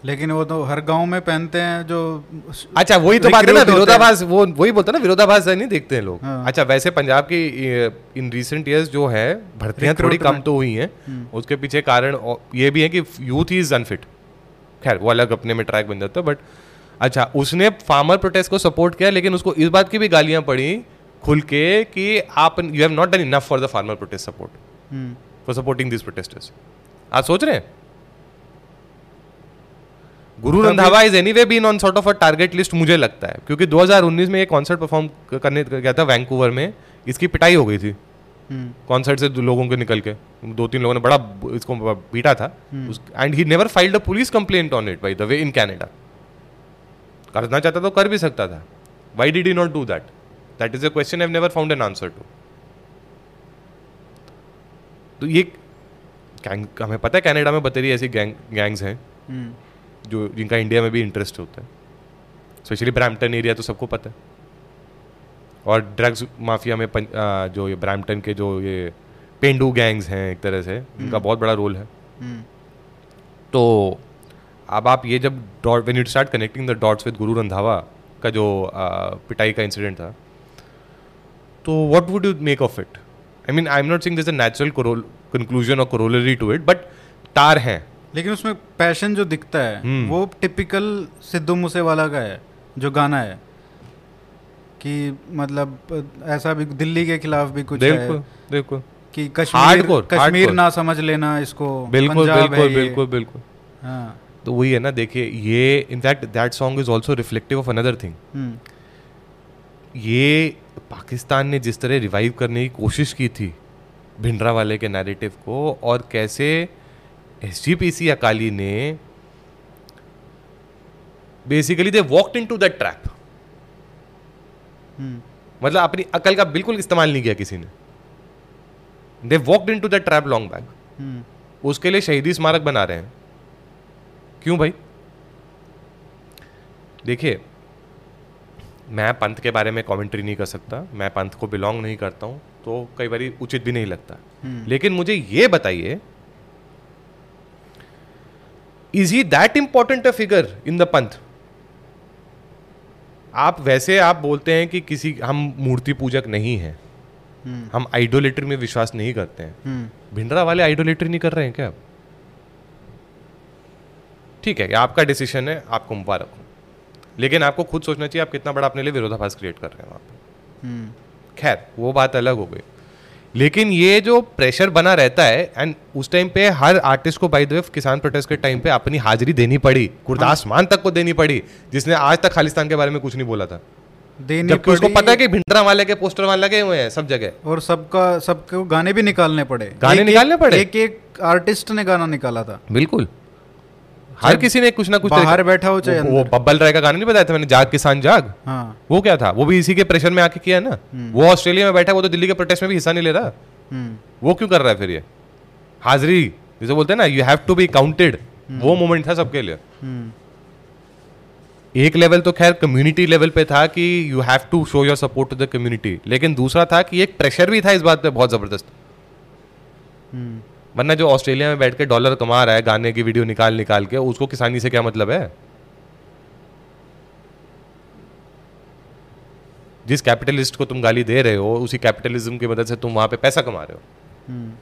S1: लेकिन वो तो हर गाँव में पहनते हैं जो
S2: अच्छा वही तो बात है ना। विरोधाभास वो वही बोलते हैं ना विरोधाभास नहीं देखते हैं लोग।
S1: हाँ।
S2: अच्छा वैसे पंजाब की इन रिसेंट ईयर्स जो है भर्तियाँ थोड़ी कम तो हुई हैं। उसके पीछे कारण ये भी है कि यूथ इज़ अनफिट खैर वो अलग अपने में ट्रैक बन जाता है बट अच्छा उसने फार्मर प्रोटेस्ट को सपोर्ट किया लेकिन उसको इस बात की भी गालियाँ पड़ी खुल के कि आप you have not done enough for the farmer protest
S1: support
S2: for supporting this protesters आप सोच रहे हैं? Guru Randhawa is anyway been on sort of a target list मुझे लगता है। क्योंकि 2019 में ये कॉन्सर्ट परफॉर्म करने गया था वैंकूवर में इसकी पिटाई हो गई थी। कॉन्सर्ट से दो लोगों के निकल के। दो तीन लोगों ने बड़ा इसको पीटा था। And he never filed a police complaint on it by the way in Canada करना चाहता तो कर भी सकता था। Why did he not do that that is a question I never found an answer to तो ये गैंग हमें पता है कनाडा में बतेरी ऐसी गैंग गैंग्स हैं
S1: हम्म,
S2: जो जिनका इंडिया में भी इंटरेस्ट होता है। स्पेशली ब्रैम्पटन एरिया तो सबको पता है। और ड्रग्स माफिया में आ, जो ये ब्रैम्पटन के जो ये पेंडू गैंग्स हैं एक तरह से इनका बहुत बड़ा रोल है।
S1: हम्म,
S2: तो अब आप ये जब dot when you start connecting the dots with Guru Randhawa का जो आ, पिटाई का इंसिडेंट था तो what would you make of it I mean I am not saying this a natural conclusion और कोरोलरी टू इट बट तार हैं।
S1: लेकिन उसमें पैशन जो दिखता है
S2: हम्म।
S1: वो टिपिकल सिद्धू मूसेवाला का है जो गाना है। कि मतलब ऐसा भी दिल्ली के खिलाफ भी कुछ है।
S2: बिल्कुल बिल्कुल
S1: कि कश्मीर
S2: Hardcore,
S1: कश्मीर
S2: hardcore।
S1: ना समझ लेना इसको।
S2: बिल्कुल बिल्कुल बिल्कुल बिल्कुल।
S1: हाँ।
S2: तो वही है ना देखिए ये in fact that song is also reflective of another
S1: thing
S2: ये पाकिस्तान ने जिस तरह रिवाइव करने की कोशिश की थी भिंडरा वाले के नैरेटिव को और कैसे S G P C Akali ने basically they walked into that
S1: trap
S2: मतलब अपनी अकल का बिल्कुल इस्तेमाल नहीं किया किसी ने। They walked into that trap long back
S1: hmm,
S2: उसके लिए शहीदी स्मारक बना रहे हैं। क्यों भाई? देखिए मैं पंथ के बारे में कमेंट्री नहीं कर सकता मैं पंथ को बिलोंग नहीं करता हूँ तो कई बार उचित भी नहीं लगता।
S1: हम्म।
S2: लेकिन मुझे ये बताइए is he that important a figure in the Panth आप वैसे आप बोलते हैं कि किसी हम मूर्ति पूजक नहीं हैं।
S1: हम्म,
S2: हम आइडोलेट्री में विश्वास नहीं करते हैं।
S1: हम्म,
S2: भिंडरा वाले आइडोलेट्री नहीं कर रहे हैं क्या अब ठीक है आपका डिसीज़न है आपको मुबारक हो। लेकिन आपको खुद सोचना चाहिए आप कितना बड़ा अपने लिए विरोधाभास क्रिएट कर रहे हैं वहाँ पे
S1: हम्म,
S2: खैर वो बात अलग हो गई। लेकिन ये जो प्रेशर बना रहता है एंड उस टाइम पे हर आर्टिस्ट को बाई द वे किसान प्रोटेस्ट के टाइम पे अपनी हाजिरी देनी पड़ी गुरदास मान तक को देनी पड़ी जिसने आज तक खालिस्तान के बारे में कुछ नहीं बोला था। जबकि उसको पता है कि भिंडरा वाले के पोस्टर वहाँ लगे हुए हैं सब जगह।
S1: और सबका सबको गाने भी निकालने पड़े।
S2: गाने
S1: एक-
S2: निकालने पड़े?
S1: एक एक आर्टिस्ट ने गाना निकाला था।
S2: बिल्कुल। हर किसी ने कुछ ना कुछ
S1: बाहर बैठा हो चाहे
S2: वो, बब्बल राय का गाना नहीं बताया था मैंने? जाग किसान जाग।
S1: हाँ।
S2: वो क्या था? वो भी इसी के प्रेशर में आके किया ना। वो ऑस्ट्रेलिया में बैठा वो तो दिल्ली के प्रोटेस्ट में भी हिस्सा नहीं ले रहा।
S1: हम्म,
S2: वो क्यों कर रहा है फिर ये? हाजिरी जिसे बोलते हैं ना you have to be counted वो मोमेंट था सबके लिए।
S1: हम्म,
S2: एक लेवल तो खैर कम्युनिटी लेवल पे था कि you have to show your support to the community लेकिन दूसरा था कि एक प्रेशर भी था इस बात पे बहुत ज़बरदस्त।
S1: हम्म,
S2: वरना जो ऑस्ट्रेलिया में बैठ के डॉलर कमा रहा है गाने की वीडियो निकाल निकाल के उसको किसानी से क्या मतलब है? जिस कैपिटलिस्ट को तुम गाली दे रहे हो उसी कैपिटलिज्म की मदद से तुम वहाँ पे पैसा कमा रहे हो।
S1: हम्म।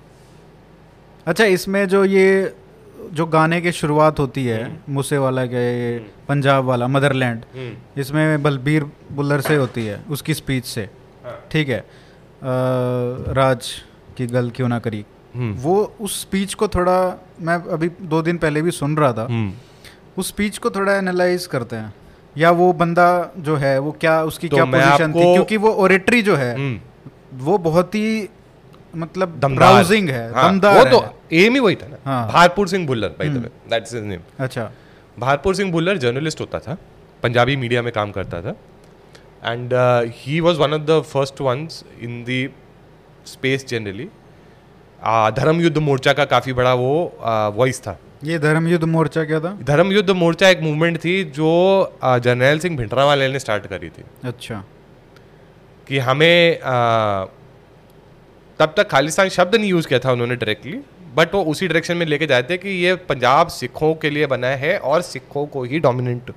S1: अच्छा इसमें जो ये जो गाने की शुरुआत होती है मूसे वाला के ये पंजाब वाला मदरलैंड इसमें बलबीर बुल्लर से होती है उसकी स्पीच से। ठीक है। अ, राज की गल क्यों ना करी?
S2: हम्म।
S1: वो उस स्पीच को थोड़ा मैं अभी दो दिन पहले भी सुन रहा था।
S2: हम्म।
S1: उस स्पीच को थोड़ा एनालाइज करते हैं। या वो बंदा जो है वो क्या उसकी
S2: तो
S1: क्या पोजीशन थी? क्योंकि वो ओरेटरी जो है
S2: हम्म।
S1: वो बहुत ही मतलब ब्राउजिंग है
S2: हाँ,
S1: दमदार
S2: वो तो एम ही वही था ना।
S1: हाँ।
S2: Bharpur Singh Bhullar by the way that's his name
S1: अच्छा।
S2: भारपुर सिंह भुल्लर जर्नलिस्ट होता था पंजाबी मीडिया में काम करता था। And he was one of the first ones in the space generally Dharam Yudh Morcha का काफ़ी बड़ा वो वॉइस था।
S1: ये धर्म युद्ध मोर्चा क्या था?
S2: धर्म युद्ध मोर्चा एक मूवमेंट थी जो जर्नैल सिंह भिंडरावाले ने स्टार्ट करी थी।
S1: अच्छा।
S2: कि हमें uh, तब तक खालिस्तान शब्द नहीं यूज़ किया था उन्होंने डायरेक्टली बट वो उसी डायरेक्शन में लेके जाते कि ये पंजाब सिखों के लिए बना है और सिखों को ही डोमिनेंट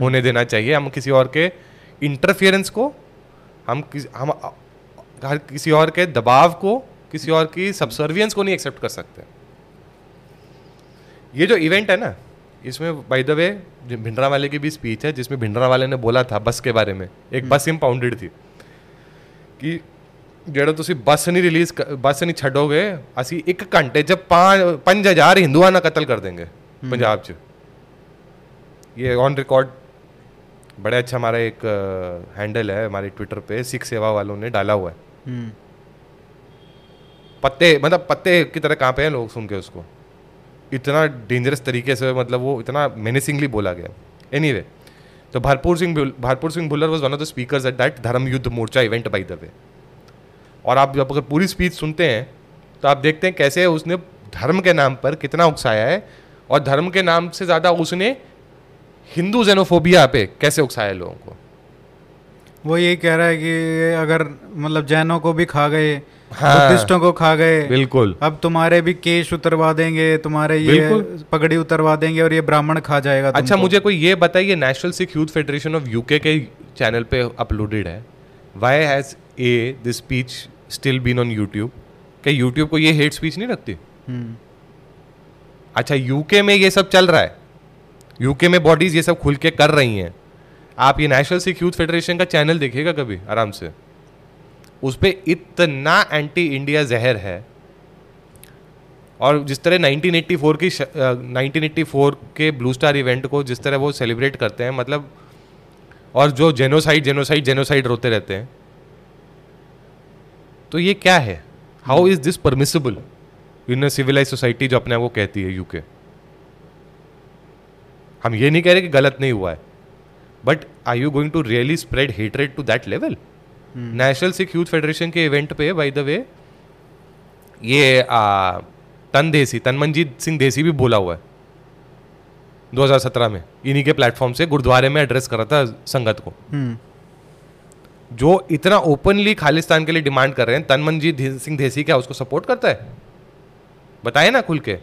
S2: होने देना चाहिए। हम किसी और के इंटरफियरेंस को हम किस हम हर किसी और के दबाव को किसी और की सबसर्वियंस को नहीं एक्सेप्ट कर सकते। ये जो इवेंट है ना इसमें बाय द वे भिंडरा वाले की भी स्पीच है जिसमें भिंडरा वाले ने बोला था बस के बारे में एक बस इम्पाउंडेड थी कि ਜਿਹੜਾ बस नहीं रिलीज़ बस नहीं ਨਹੀਂ ਛੱਡੋਗੇ एक घंटे च पाँच हज़ार हिंदुआ ना ਕਤਲ कर देंगे हम्म। पंजाब च। ये ऑन रिकॉर्ड बड़े अच्छा हमारा एक हैंडल है हमारे ट्विटर पे सिख सेवा वालों ने डाला हुआ है।
S1: हम्म।
S2: पत्ते मतलब पत्ते की तरह कहाँ पे हैं लोग सुन के उसको। इतना डेंजरस तरीके से मतलब वो इतना मेनेसिंगली बोला गया। एनी anyway, तो Bharpur Singh Bharpur Singh Bhullar was one of the speaker at that Dharam Yudh Morcha event by the way और आप जब अगर पूरी स्पीच सुनते हैं तो आप देखते हैं कैसे उसने धर्म के नाम पर कितना उकसाया है और धर्म के नाम से ज़्यादा उसने हिंदू जेनोफोबिया पे कैसे उकसाया लोगों को।
S1: वो यही कह रहा है कि अगर मतलब जैनों को भी खा गए। बुद्धिस्टों को खा गए।
S2: बिल्कुल।
S1: अब तुम्हारे भी केश उतरवा देंगे तुम्हारे ये पगड़ी उतरवा देंगे और ये ब्राह्मण खा जाएगा
S2: अच्छा मुझे कोई ये बताइए National Sikh Youth Federation of UK के चैनल पे अपलोडेड है। Why has a this speech still been on YouTube क्या यूट्यूब को ये हेट स्पीच नहीं रखती?
S1: हम्म,
S2: अच्छा यूके में ये सब चल रहा है। यूके में बॉडीज ये सब खुल के कर रही हैं। आप ये नेशनल सिख यूथ फेडरेशन का चैनल देखिएगा कभी आराम से। उस पर इतना एंटी इंडिया जहर है। और जिस तरह 1984 की अ, 1984 के ब्लू स्टार इवेंट को जिस तरह वो सेलिब्रेट करते हैं मतलब और जो जेनोसाइड जेनोसाइड जेनोसाइड रोते रहते हैं। तो ये क्या है? How is this permissible in civilise society जो अपने को कहती है यूके हम ये नहीं कह रहे कि गलत नहीं हुआ है but are you going to really spread hatred to that level National Sikh Youth Federation के इवेंट पे बाय द वे ये आ, तन देसी तनमनजीत सिंह देसी भी बोला हुआ है। 2017 में इन्हीं के प्लेटफॉर्म से गुरुद्वारे में एड्रेस कर रहा था संगत को।
S1: हम्म,
S2: जो इतना ओपनली खालिस्तान के लिए डिमांड कर रहे हैं तनमनजीत सिंह देसी क्या उसको सपोर्ट करता है? बताए ना खुल के।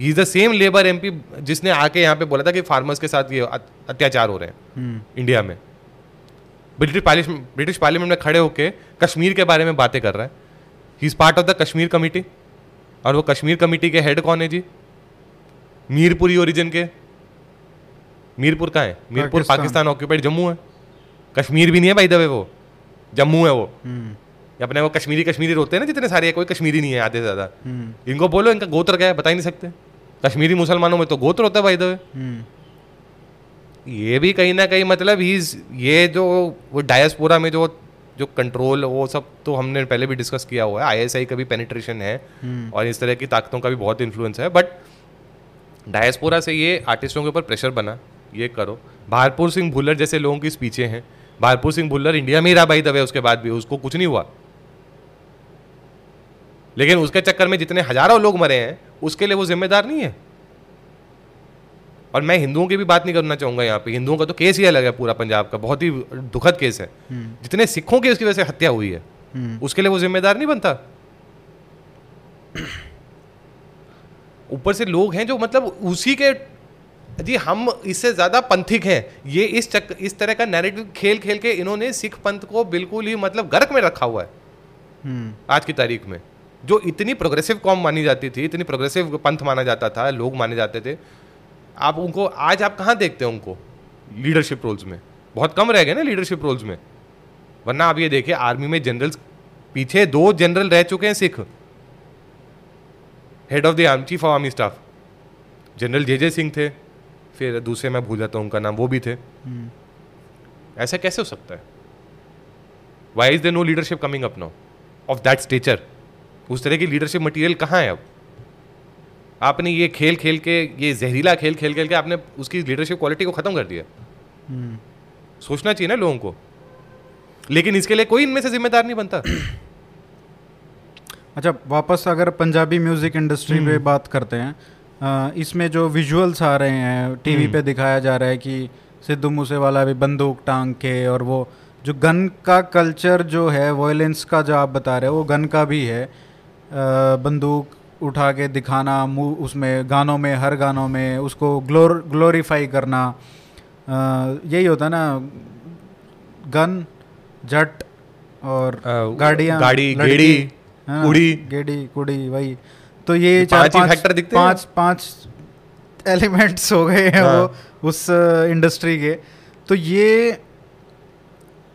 S2: Is the same Labour MP जिसने आके यहाँ पे बोला था कि फार्मर्स के साथ ये अत्याचार हो रहे हैं। इंडिया में। ब्रिटिश पार्लिश ब्रिटिश पार्लियामेंट में खड़े होके कश्मीर के बारे में बातें कर रहा है। He is part of the Kashmir committee और वो कश्मीर कमेटी के हेड कौन है जी? मीरपुरी ओरिजिन के। मीरपुर कहाँ है? मीरपुर
S1: पाकिस्तान।
S2: ऑक्यूपाइड जम्मू है। कश्मीर भी नहीं है भाई दबे वो। जम्मू है वो।
S1: हम्म,
S2: अपने वो कश्मीरी कश्मीरी रोते हैं ना जितने सारे कोई कश्मीरी नहीं है आधे से ज़्यादा।
S1: हम्म,
S2: इनको बोलो इनका गोत्र क्या है बता ही नहीं सकते। कश्मीरी मुसलमानों में तो गोत्र होता है भाई दबे ये भी कहीं ना कहीं मतलब ही ये जो वो डायस्पोरा में जो जो कंट्रोल वो सब तो हमने पहले भी डिस्कस किया हुआ है। आईएसआई का भी पेनिट्रेशन है
S1: हम्म,
S2: और इस तरह की ताकतों का भी बहुत इन्फ्लुएंस है। बट डायस्पोरा से ये आर्टिस्टों के ऊपर प्रेशर बना ये करो। भारपुर सिंह भुल्लर जैसे लोगों की स्पीचें हैं। भारपुर सिंह भुल्लर इंडिया में ही रहा भाई दबे उसके बाद भी। उसको कुछ नहीं हुआ। लेकिन उसके चक्कर में जितने हज़ारों लोग मरे हैं उसके लिए वो जिम्मेदार नहीं है। और मैं हिंदुओं की भी बात नहीं करना चाहूँगा यहाँ पे। हिंदुओं का तो केस ही अलग है पूरा पंजाब का। बहुत ही दुखद केस है। जितने सिखों की उसकी वजह से हत्या हुई है। उसके लिए वो जिम्मेदार नहीं बनता। ऊपर से लोग हैं जो मतलब उसी के जी हम इससे ज़्यादा पंथिक हैं। ये इस चक इस तरह का नैरेटिव खेल खेल के इन्होंने सिख पंथ को बिल्कुल ही मतलब गर्क में रखा हुआ है।
S1: हम्म,
S2: आज की तारीख में। जो इतनी प्रोग्रेसिव कॉम मानी जाती थी इतनी प्रोग्रेसिव पंथ माना जाता था लोग माने जाते थे आप उनको आज आप कहाँ देखते हैं उनको? लीडरशिप रोल्स में। बहुत कम रह गए ना लीडरशिप रोल्स में। वरना आप ये देखिए आर्मी में जनरल्स पीछे दो जनरल रह चुके हैं Sikh. Head of the army chief of army staff general J J Singh थे फिर दूसरे मैं भूल जाता हूँ उनका नाम वो भी थे। ऐसा कैसे हो सकता है? Why is there no leadership coming up now of that stature उस तरह की लीडरशिप मटेरियल कहाँ है अब? आपने ये खेल खेल के ये जहरीला खेल खेल खेल के आपने उसकी लीडरशिप क्वालिटी को ख़त्म कर दिया
S1: हम्म।
S2: सोचना चाहिए ना लोगों को लेकिन इसके लिए कोई इनमें से जिम्मेदार नहीं बनता
S1: अच्छा वापस अगर पंजाबी म्यूज़िक इंडस्ट्री पे
S2: हम्म।
S1: बात करते हैं इसमें जो विजुअल्स आ रहे हैं टीवी
S2: हम्म।
S1: पे दिखाया जा रहा है कि सिद्धू मूसेवाला भी बंदूक टांग के और वो जो गन का कल्चर जो है वायलेंस का जो आप बता रहे हो वो गन का भी है बंदूक उठा के दिखाना उसमें गानों में हर गानों में उसको ग्लोर ग्लोरीफाई करना यही होता है ना गन जट और गाड़ियाँ
S2: गाड़ी, गेड़ी,
S1: हाँ,
S2: कुड़ी।
S1: गेड़ी कुड़ी वही तो ये चार
S2: पाँच ही
S1: पाँच
S2: दिखते
S1: पाँच पाँच एलिमेंट्स हो गए हैं
S2: हाँ।
S1: वो उस इंडस्ट्री के तो ये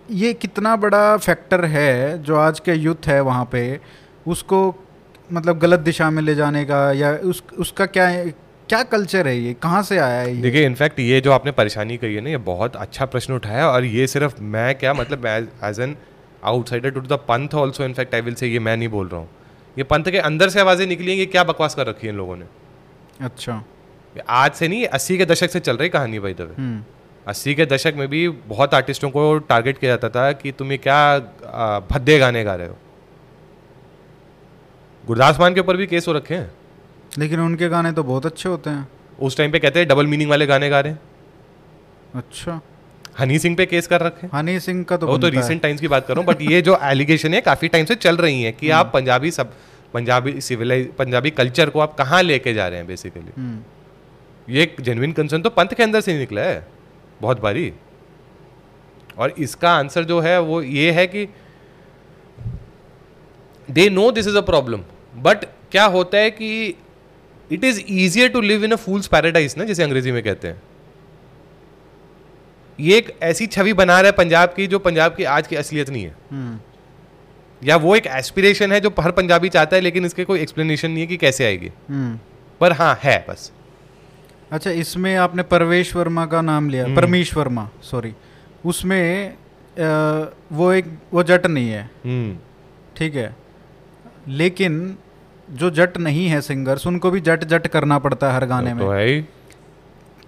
S1: ये कितना बड़ा फैक्टर है जो आज के यूथ है वहाँ पे उसको मतलब गलत दिशा में ले जाने का या उस उसका क्या है क्या कल्चर है ये? कहाँ से आया है ये?
S2: देखिए इनफैक्ट ये जो आपने परेशानी कही है ना ये बहुत अच्छा प्रश्न उठाया और ये सिर्फ़ मैं क्या मतलब as an outsider to the Panth also in fact I will say ये मैं नहीं बोल रहा हूँ। ये पंथ के अंदर से आवाज़ें निकली हैं कि क्या बकवास कर रखी है इन लोगों ने?
S1: अच्छा।
S2: ये आज से नहीं अस्सी के दशक से चल रही कहानी भाई दवे
S1: हम्म।
S2: अस्सी के दशक में भी बहुत आर्टिस्टों को टारगेट किया जाता था कि तुम ये क्या भद्दे गाने गा रहे हो। गुरदास मान के ऊपर भी केस हो रखे हैं?
S1: लेकिन उनके गाने तो बहुत अच्छे होते हैं।
S2: उस टाइम पे कहते हैं डबल मीनिंग वाले गाने गा रहे हैं।
S1: अच्छा।
S2: हनी सिंह पे केस कर रखे हैं।
S1: हनी सिंह का तो
S2: वो तो रिसेंट टाइम्स की बात कर रहा हूँ बट ये जो एलिगेशन है काफ़ी टाइम से चल रही है कि आप पंजाबी सब पंजाबी सिविलाइज पंजाबी कल्चर को आप कहाँ लेके जा रहे हैं बेसिकली
S1: हम्म।
S2: ये एक जेन्युइन कंसर्न तो पंथ के अंदर से ही निकला है बहुत बारी। और इसका आंसर जो है वो ये है कि they know this is a problem but क्या होता है कि it is easier to live in a fool's paradise ना जिसे अंग्रेज़ी में कहते हैं। ये एक ऐसी छवि बना रहा है पंजाब की जो पंजाब की आज की असलियत नहीं है।
S1: हम्म।
S2: या वो एक एस्पिरेशन है जो हर पंजाबी चाहता है लेकिन इसके कोई एक्सप्लेनेशन नहीं है कि कैसे आएगी।
S1: हम्म।
S2: पर हाँ है बस।
S1: अच्छा इसमें आपने परवेश वर्मा का नाम लिया
S2: हम्म।
S1: परमीश वर्मा सॉरी उसमें अ, वो एक वो जट नहीं है। ठीक है। लेकिन जो जट नहीं है सिंगर्स उनको भी जट जट करना पड़ता है हर गाने
S2: तो
S1: में।
S2: है ही।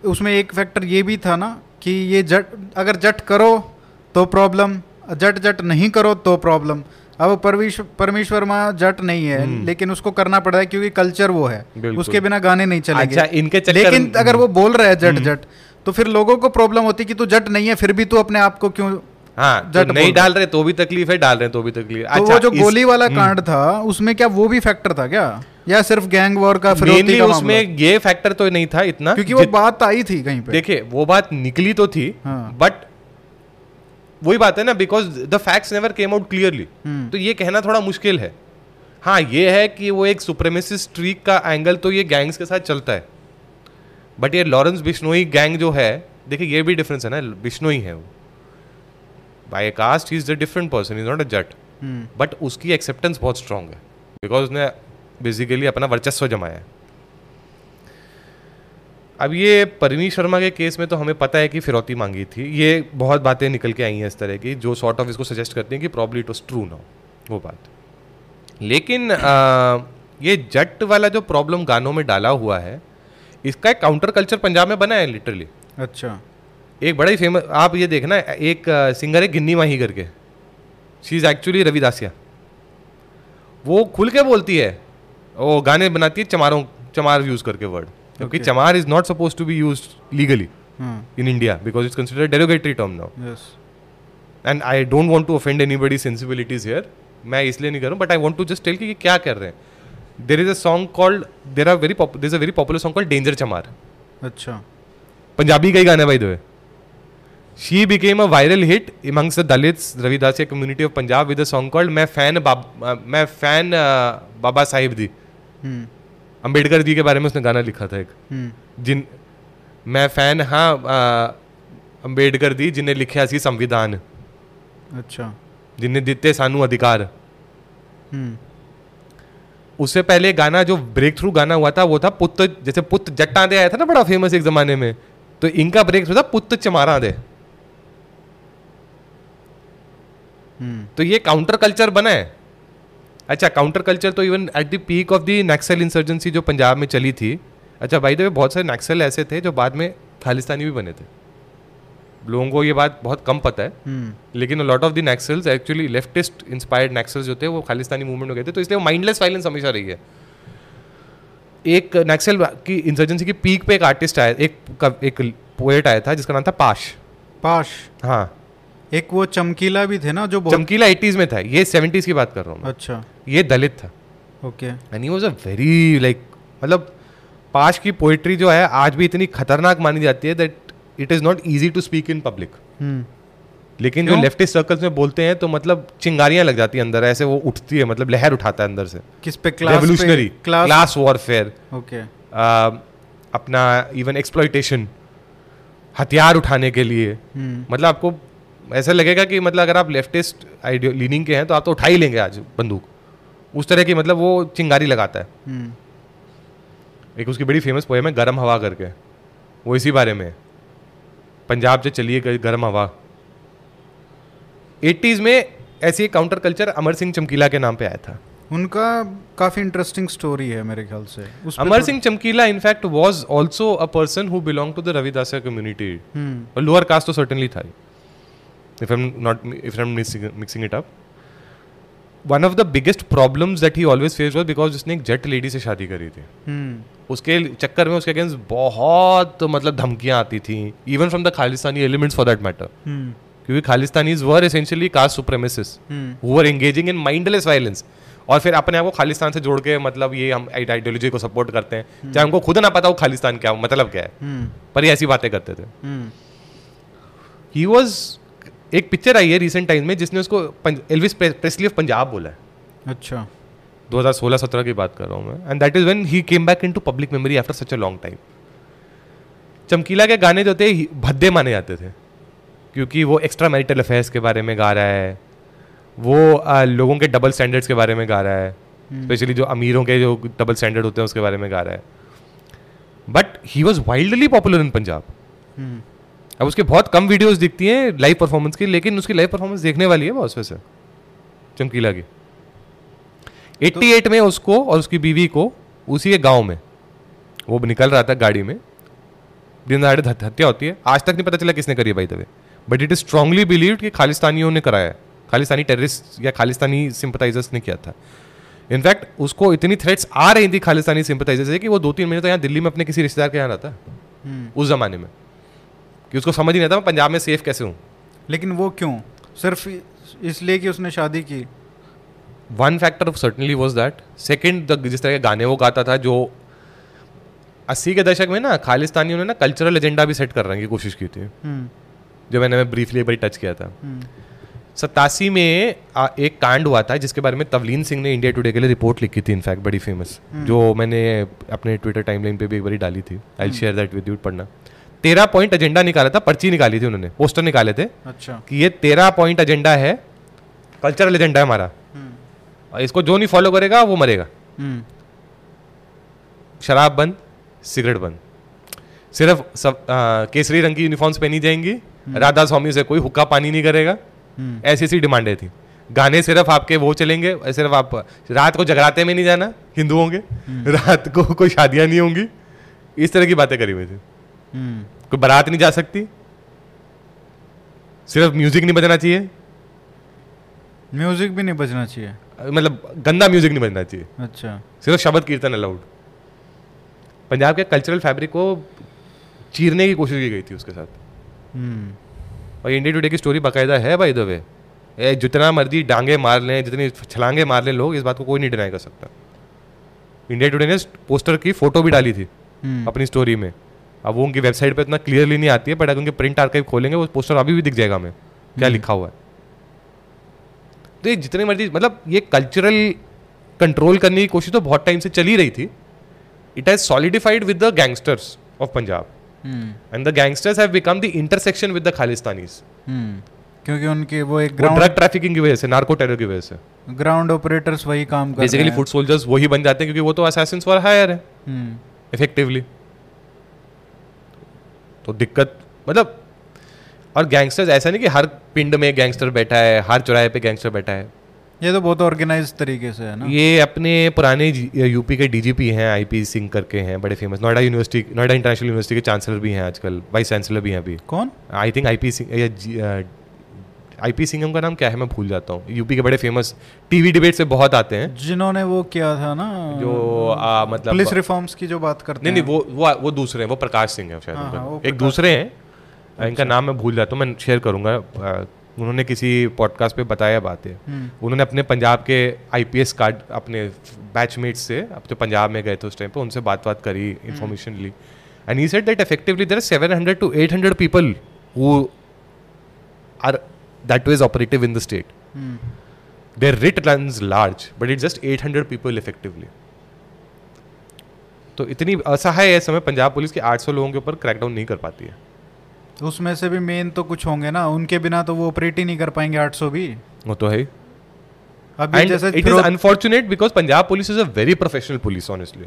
S1: उसमें एक फैक्टर ये भी था ना कि ये जट अगर जट करो तो प्रॉब्लम जट जट नहीं करो तो प्रॉब्लम अब परवीश परमेश वर्मा जट नहीं है
S2: हम्म।
S1: लेकिन उसको करना पड़ रहा है क्योंकि कल्चर वो है। उसके बिना गाने नहीं चलेंगे।
S2: अच्छा, इनके चक्कर-
S1: लेकिन अगर वो बोल रहा है जट
S2: हम्म।
S1: जट तो फिर लोगों को प्रॉब्लम होती कि तू जट नहीं है फिर भी तू अपने आप को क्यों
S2: हाँ तो नहीं डाल रहे तो भी तकलीफ़ है डाल रहे तो भी तकलीफ़
S1: तो अच्छा, वो जो गोली वाला
S2: हम्म।
S1: कांड था उसमें क्या वो भी फैक्टर था क्या? या सिर्फ़ गैंग वॉर का फिरौती
S2: मेनली उसमें ये फैक्टर तो नहीं था इतना
S1: क्योंकि वो बात आई थी कहीं पे।
S2: देखिए वो बात निकली तो थी
S1: हाँ।
S2: बट वही बात है ना because the facts never came out
S1: clearly.
S2: तो ये कहना थोड़ा मुश्किल है। हाँ ये है कि वो एक सुप्रेमेसिस्ट स्ट्रीक का एंगल तो ये गैंग्स के साथ चलता है। बट ये लॉरेंस बिश्नोई गैंग जो है देखिए ये भी डिफरेंस है ना बिश्नोई है वो। By caste he is the different person is not a
S1: Jat
S2: but उसकी एक्सेप्टेंस बहुत स्ट्रांग है बिकॉज़ उसने बेसिकली अपना वर्चस्व जमाया है अब ये परवीन शर्मा के केस में तो हमें पता है कि फिरौती मांगी थी ये बहुत बातें निकल के आई हैं इस तरह की जो सॉर्ट ऑफ़ इसको सजेस्ट करती हैं कि probably it was true now वो बात लेकिन आ, ये जट वाला जो प्रॉब्लम गानों में डाला हुआ है इसका एक काउंटर कल्चर पंजाब में बना है लिटरली
S1: अच्छा
S2: एक बड़ा ही फ़ेमस आप ये देखना एक सिंगर है गिन्नी माही करके। शी इज़ एक्चुअली रविदासिया वो खुल के बोलती है वो गाने बनाती है चमारों चमार यूज़ करके वर्ड क्योंकि
S1: Okay.
S2: Chamar is not suppose to be use legally
S1: हाँ
S2: in India because it's considered derogatory term
S1: now
S2: and I don't want to offend anybody sensibilities here मैं इसलिए नहीं कर रहा हूँ but I want to just tell कि क्या कर रहे हैं। There is a song called there are very there is a very popular song called danger Chamar
S1: अच्छा।
S2: पंजाबी का ही गाना है भाई though way she became a viral hit amongst the Dalits Ravidassia community of Punjab with a song called मैं fan बाब मैं fan Baba Sahib दी
S1: हम्म
S2: अंबेडकर जी के बारे में उसने गाना लिखा था एक
S1: हम्म
S2: जिन मैं फैन हाँ अ, अंबेडकर ਦੀ ਜਿਨੇ ਲਿਖਿਆ ਸੀ ਸੰਵਿਧਾਨ
S1: अच्छा
S2: जिन्हें ਦਿੱਤੇ ਸਾਨੂੰ अधिकार
S1: हम्म
S2: उससे पहले गाना जो ब्रेक थ्रू गाना हुआ था वो था पुत जैसे पुत जट्टा दे आया था ना बड़ा फेमस एक जमाने में तो इनका ब्रेक थ्रू था पुत चमारा दे तो ये काउंटर कल्चर बना है। अच्छा काउंटर कल्चर तो even at the peak of the Naxal insurgency जो पंजाब में चली थी। अच्छा भाई देवे बहुत सारे नक्सल ऐसे थे जो बाद में खालिस्तानी भी बने थे। लोगों को ये बात बहुत कम पता है।
S1: हम्म।
S2: लेकिन lot of the Naxals actually leftist inspired Naxals जो थे वो खालिस्तानी मूवमेंट में गए थे। तो इसलिए वो माइंडलेस वायलेंस हमेशा रही है। एक नक्सल की इंसर्जेंसी की पीक पे एक आर्टिस्ट आया एक एक पोएट आया था जिसका नाम था पाश
S1: पाश
S2: हाँ।
S1: एक वो चमकीला भी थे ना जो
S2: चमकीला एटीज में था। ये सेवेंटीज की बात कर रहा हूँ
S1: अच्छा।
S2: ये दलित था।
S1: Okay.
S2: And he was a very like मतलब पाश की पोइट्री जो है आज भी इतनी खतरनाक मानी जाती है that it is not easy to speak in
S1: public
S2: लेकिन जो? लेफ्टिस्ट सर्कल्स में बोलते हैं तो मतलब चिंगारियाँ लग जाती है अंदर ऐसे वो उठती है मतलब लहर उठाता है अंदर से।
S1: किस पे? Class
S2: revolutionary
S1: class
S2: class warfare
S1: okay.
S2: अपना इवन एक्सप्लॉइटेशन हथियार उठाने के लिए।
S1: हम्म।
S2: मतलब आपको ऐसा लगेगा कि मतलब अगर आप लेफ्टिस्ट आइडियो लीनिंग के हैं तो आप तो उठा ही लेंगे आज बंदूक। उस तरह की मतलब वो चिंगारी लगाता है।
S1: हम्म।
S2: एक उसकी बड़ी फ़ेमस पोएम है गरम हवा करके। वो इसी बारे में पंजाब से चलिए गर्म हवा। एटीज़ में ऐसी एक काउंटर कल्चर अमर सिंह चमकीला के नाम पे आया था।
S1: उनका काफ़ी इंटरेस्टिंग स्टोरी है मेरे ख्याल से। Amar
S2: Singh Chamkila in fact was also a person who belong to the Ravidassia
S1: community
S2: और लोअर कास्ट तो सर्टेनली था if I am not if I am mixing it up one of the biggest problems that he always face was because उसने एक जट lady से शादी करी थी।
S1: हम्म
S2: उसके चक्कर में उसके अगेंस्ट बहुत मतलब धमकियाँ आती थी even from the Khalistani elements for that
S1: matter
S2: क्योंकि Khalistanis were essentially
S1: caste
S2: supremacists who engaging in mindless violence और फिर अपने आप को खालिस्तान से जोड़ के मतलब ये हम आइडियोलॉजी को सपोर्ट करते हैं। चाहे उनको खुद ना पता हो खालिस्तान क्या मतलब क्या है।
S1: हम्म
S2: पर ये ऐसी बातें करते थे। ही वॉज़ एक पिक्चर आई है रिसेंट टाइम में जिसने उसको एलविस प्रेस्ली ऑफ़ पंजाब बोला है।
S1: अच्छा।
S2: 2016-17 की बात कर रहा हूँ मैं। And that is when he came back into public memory after such a long time Chamkila के गाने जो थे भद्दे माने जाते थे। क्योंकि वो एक्स्ट्रा मैरिटल अफेयर्स के बारे में गा रहा है। वो आ, लोगों के डबल स्टैंडर्ड्स के बारे में गा रहा है। स्पेशली जो अमीरों के जो डबल स्टैंडर्ड होते हैं उसके बारे में गा रहा है। But he was wildly popular in Punjab
S1: hmm.
S2: अब उसके बहुत कम वीडियोस दिखती हैं लाइव परफॉर्मेंस की लेकिन उसकी लाइव परफॉर्मेंस देखने वाली है बॉस वैसे चमकीला की। 88 में उसको और उसकी बीवी को उसी के गाँव में वो निकल रहा था गाड़ी में दिन दहाड़े हत्या होती है। आज तक नहीं पता चला किसने करी है भाई तवे but it is strongly believe कि खालिस्तानियों ने कराया खालिस्तानी टेररिस्ट या खालिस्तानी सिंपथाइजर्स ने किया था। इनफैक्ट उसको इतनी थ्रेट्स आ रही थी खालिस्तानी सिंपथाइजर से कि वो दो तीन महीने तो यहाँ दिल्ली में अपने किसी रिश्तेदार के यहाँ रहता
S1: हम्म।
S2: उस जमाने में। कि उसको समझ ही नहीं आता मैं पंजाब में सेफ़ कैसे हूँ।
S1: लेकिन वो क्यों? सिर्फ़ इसलिए कि उसने शादी की।
S2: One factor certainly was that second जिस तरह के गाने वो गाता था जो अस्सी के दशक में ना खालिस्तानियों ने ना कल्चरल एजेंडा भी सेट करने की कोशिश की थी।
S1: हम्म।
S2: जो मैंने मैं ब्रीफली एक बार टच किया था।
S1: हम्म।
S2: सतासी में आ, एक कांड हुआ था जिसके बारे में तवलीन सिंह ने इंडिया टुडे के लिए रिपोर्ट लिखी थी इनफैक्ट बड़ी फ़ेमस जो मैंने अपने ट्विटर टाइमलाइन पे भी एक बार डाली थी। I share that with you पढ़ना। तेरह पॉइंट एजेंडा निकाला था पर्ची निकाली थी उन्होंने पोस्टर निकाले थे
S1: अच्छा।
S2: कि ये तेरह पॉइंट एजेंडा है कल्चरल एजेंडा है हमारा।
S1: हम्म।
S2: और इसको जो नहीं फॉलो करेगा वो मरेगा।
S1: हम्म।
S2: शराब बंद सिगरेट बंद। सिर्फ़ सब आ, केसरी रंग की यूनिफॉर्म्स पहनी जाएँगी राधा स्वामी से कोई हुक्का पानी नहीं करेगा।
S1: हम्म।
S2: ऐसी ऐसी डिमांडें थी। गाने सिर्फ़ आपके वो चलेंगे सिर्फ़ आप रात को जगराते में नहीं जाना हिंदुओं के रात को कोई शादियाँ नहीं होंगी। इस तरह की बातें करी हुई थी।
S1: हम्म
S2: कोई बारात नहीं जा सकती? सिर्फ़ म्यूज़िक नहीं बजना चाहिए?
S1: म्यूज़िक भी नहीं बजना चाहिए।
S2: मतलब गंदा म्यूज़िक नहीं बजना चाहिए।
S1: अच्छा।
S2: सिर्फ़ शब्द कीर्तन अलाउड पंजाब के कल्चरल फैब्रिक को चीरने की कोशिश की गई थी उसके साथ।
S1: हम्म।
S2: और इंडिया टुडे की स्टोरी बाकायदा है बाई द वे जितना मर्ज़ी डांगे मार लें जितनी छलांगे मार लें लोग इस बात को कोई नहीं डिनाई कर सकता। इंडिया टुडे ने पोस्टर की फ़ोटो भी डाली थी
S1: हम्म।
S2: अपनी स्टोरी में। अब वो उनकी वेबसाइट पे इतना क्लियरली नहीं आती है बट अगर उनके प्रिंट आर्काइव खोलेंगे वो पोस्टर अभी भी दिख जाएगा हमें। क्या लिखा हुआ है? तो ये जितने मर्ज़ी मतलब ये कल्चरल कंट्रोल करने की कोशिश तो बहुत टाइम से चली रही थी। It has solidified with the gangsters of Punjab
S1: hmm.
S2: And the gangsters have become the intersection with the Khalistanis
S1: hmm. क्योंकि उनके वो एक ग्राउंड
S2: ड्रग ट्रैफिकिंग की वजह से नार्को टेरर की वजह से।
S1: ग्राउंड ऑपरेटर्स वही काम कर
S2: बेसिकली फुट सोल्जर्स वही बन जाते हैं क्योंकि वो तो असैसिन्स फॉर हायर है।
S1: हम्म।
S2: इफेक्टिवली तो दिक्कत मतलब और गैंगस्टर्स ऐसा नहीं कि हर पिंड में गैंगस्टर बैठा है हर चौराहे पे गैंगस्टर बैठा है।
S1: ये तो बहुत ऑर्गेनाइज तरीके से है ना।
S2: ये अपने पुराने यूपी के डीजीपी हैं आईपी सिंह करके हैं बड़े famous Noida university Noida international university के चांसलर भी हैं आजकल वाइस चांसलर भी हैं अभी।
S1: कौन?
S2: आई थिंक आईपी सिंह या आईपी सिंघम का नाम क्या है? मैं भूल जाता हूँ। यूपी के बड़े फ़ेमस टीवी डिबेट से बहुत आते हैं।
S1: जिन्होंने वो किया था ना
S2: जो आ, मतलब
S1: पुलिस रिफॉर्म्स की जो बात करते
S2: नहीं नहीं वो वो वो दूसरे हैं वो प्रकाश सिंह है शायद
S1: हाँ। हाँ,
S2: एक दूसरे हैं। इनका नाम मैं भूल जाता हूँ मैं शेयर करूँगा। उन्होंने किसी पॉडकास्ट पे बताया बात है।
S1: हम्म,
S2: उन्होंने अपने पंजाब के आईपीएस कार्ड अपने बैचमेट्स से अब तो पंजाब में गए थे उस टाइम पे उनसे बात बात करी information Lee. And he said that effectively there are 700 to 800 people who are that was operative in the state
S1: hmm,
S2: their writ runs large but it's just 800 people effectively. तो इतनी असहाय है समय पंजाब पुलिस की 800 लोगों के ऊपर क्रैकडाउन नहीं कर पाती है।
S1: उसमें से भी मेन तो कुछ होंगे ना उनके बिना तो वो ऑपरेट ही नहीं कर पाएँगे 800 भी।
S2: वो तो है
S1: it
S2: is unfortunate because Punjab police is a very professional police
S1: honestly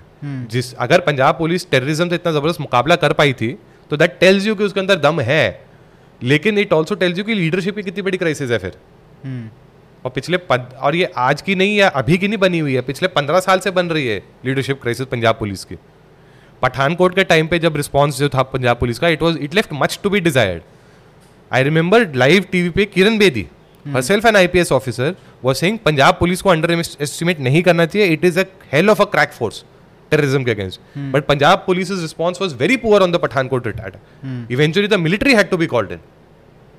S2: जिस अगर पंजाब पुलिस टेररिज्म से इतना ज़बरदस्त मुकाबला कर पाई थी तो दैट टेल्स यू कि उसके अंदर दम है। लेकिन इट ऑल्सो टेल्स यू कि लीडरशिप की कितनी बड़ी क्राइसिस है फिर।
S1: हम्म,
S2: और पिछले पद और ये आज की नहीं है अभी की नहीं बनी हुई है पिछले पंद्रह साल से बन रही है लीडरशिप क्राइसिस पंजाब पुलिस की। पठानकोट के टाइम पे जब रिस्पॉन्स जो था पंजाब पुलिस का it was it left much to be desired I remember live TV पे Kiran Bedi herself an IPS officer was saying Punjab police को अंडर एस्टिमेट नहीं करना चाहिए it is a hell of a crack force terrorism के against but Punjab police response was very poor on the Pathankot retired eventually the military had to be called in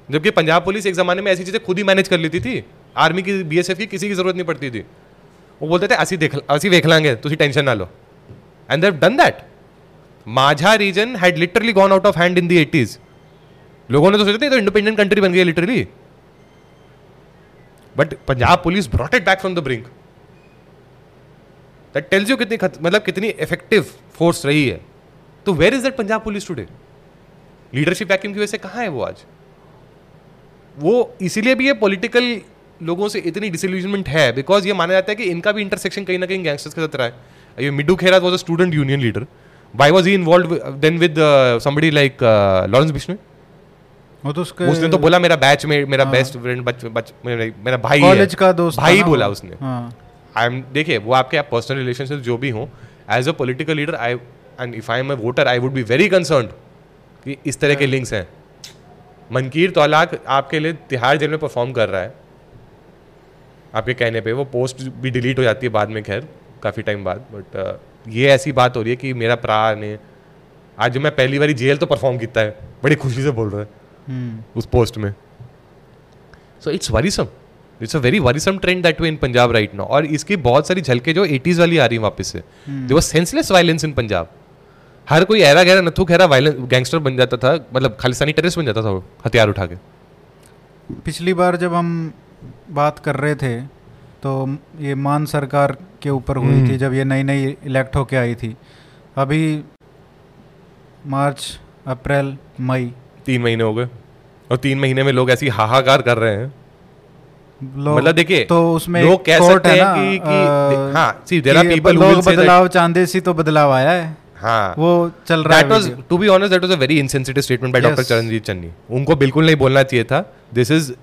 S2: जबकि Punjab police एक जमाने में ऐसी चीज़ें खुद ही मैनेज कर लेती थी। आर्मी की बीएसएफ की किसी की ज़रूरत नहीं पड़ती थी। वो बोलते थे असी देख असी देख लांगे तुम टेंशन ना लो. And they've done that Majha region had literally gone out of hand in the eighties लोगों ने तो सोचा था तो इंडिपेंडेंट कंट्री बन गई literally but Punjab police brought it back from the brink that tells you कितनी मतलब कितनी इफ़ेक्टिव फोर्स रही है। तो where is that Punjab police today leadership vacuum की वजह से कहाँ है वो आज? वो इसीलिए भी ये पॉलिटिकल लोगों से इतनी डिसल्यूजनमेंट है बिकॉज़ ये माना जाता है कि इनका भी इंटरसेक्शन कहीं ना कहीं गैंगस्टर्स के साथ रहा है। ये Middu Khera was a student union leader why was he involved then with somebody like Lawrence Bishnoi
S1: वो तो उसके
S2: उसने तो बोला मेरा बैच में मेरा
S1: हाँ।
S2: बेस्ट फ्रेंड बच, बच, मेरा, मेरा भाई
S1: कॉलेज का दोस्त
S2: भाई बोला उसने।
S1: हाँ।
S2: आई एम देखिए वो आपके आप पर्सनल रिलेशनशिप जो भी हो as a political leader I and if I am a voter I would be very concern कि इस तरह के लिंक्स हैं। मनकीर तौलाक आपके लिए तिहाड़ जेल में परफॉर्म कर रहा है। आपके कहने पे वो पोस्ट भी डिलीट हो जाती है बाद में खैर काफ़ी टाइम बाद बट ये ऐसी बात हो रही है कि मेरा प्रा ने आज जो मैं पहली बारी जेल तो परफॉर्म किया है। बड़ी खुशी से बोल रहा है।
S1: हम्म,
S2: उस पोस्ट में। So it's worrisome it's a very worrisome trend that way in Punjab right now और इसकी बहुत सारी झलके जो 80s वाली आ रही हैं वापस से। There was senseless violence in Punjab हर कोई ऐरा गहरा नथु खैरा वायलेंस गैंगस्टर बन जाता था मतलब खालिस्तानी टेररिस्ट बन जाता था वो हथियार उठा के।
S1: पिछली बार जब हम बात कर रहे थे तो ये मान सरकार के ऊपर हुई। थी जब ये नई नई इलेक्ट होके आई थी। अभी मार्च अप्रैल मई।
S2: तीन महीने हो गए। और तीन महीने में लोग ऐसी हाहाकार कर रहे हैं। मतलब देखिए,
S1: तो उसमें
S2: लोग कह सकते
S1: हैं
S2: कि- कि- हाँ, there are
S1: कि
S2: people
S1: लोग
S2: that-
S1: बदलाव चांदे सी तो बदलाव आया है।
S2: हाँ।
S1: वो चल रहा
S2: दैट
S1: है
S2: to be honest that was a very insensitive statement
S1: by
S2: doctor Charanjit Channi उनको बिल्कुल नहीं बोलना चाहिए था। This is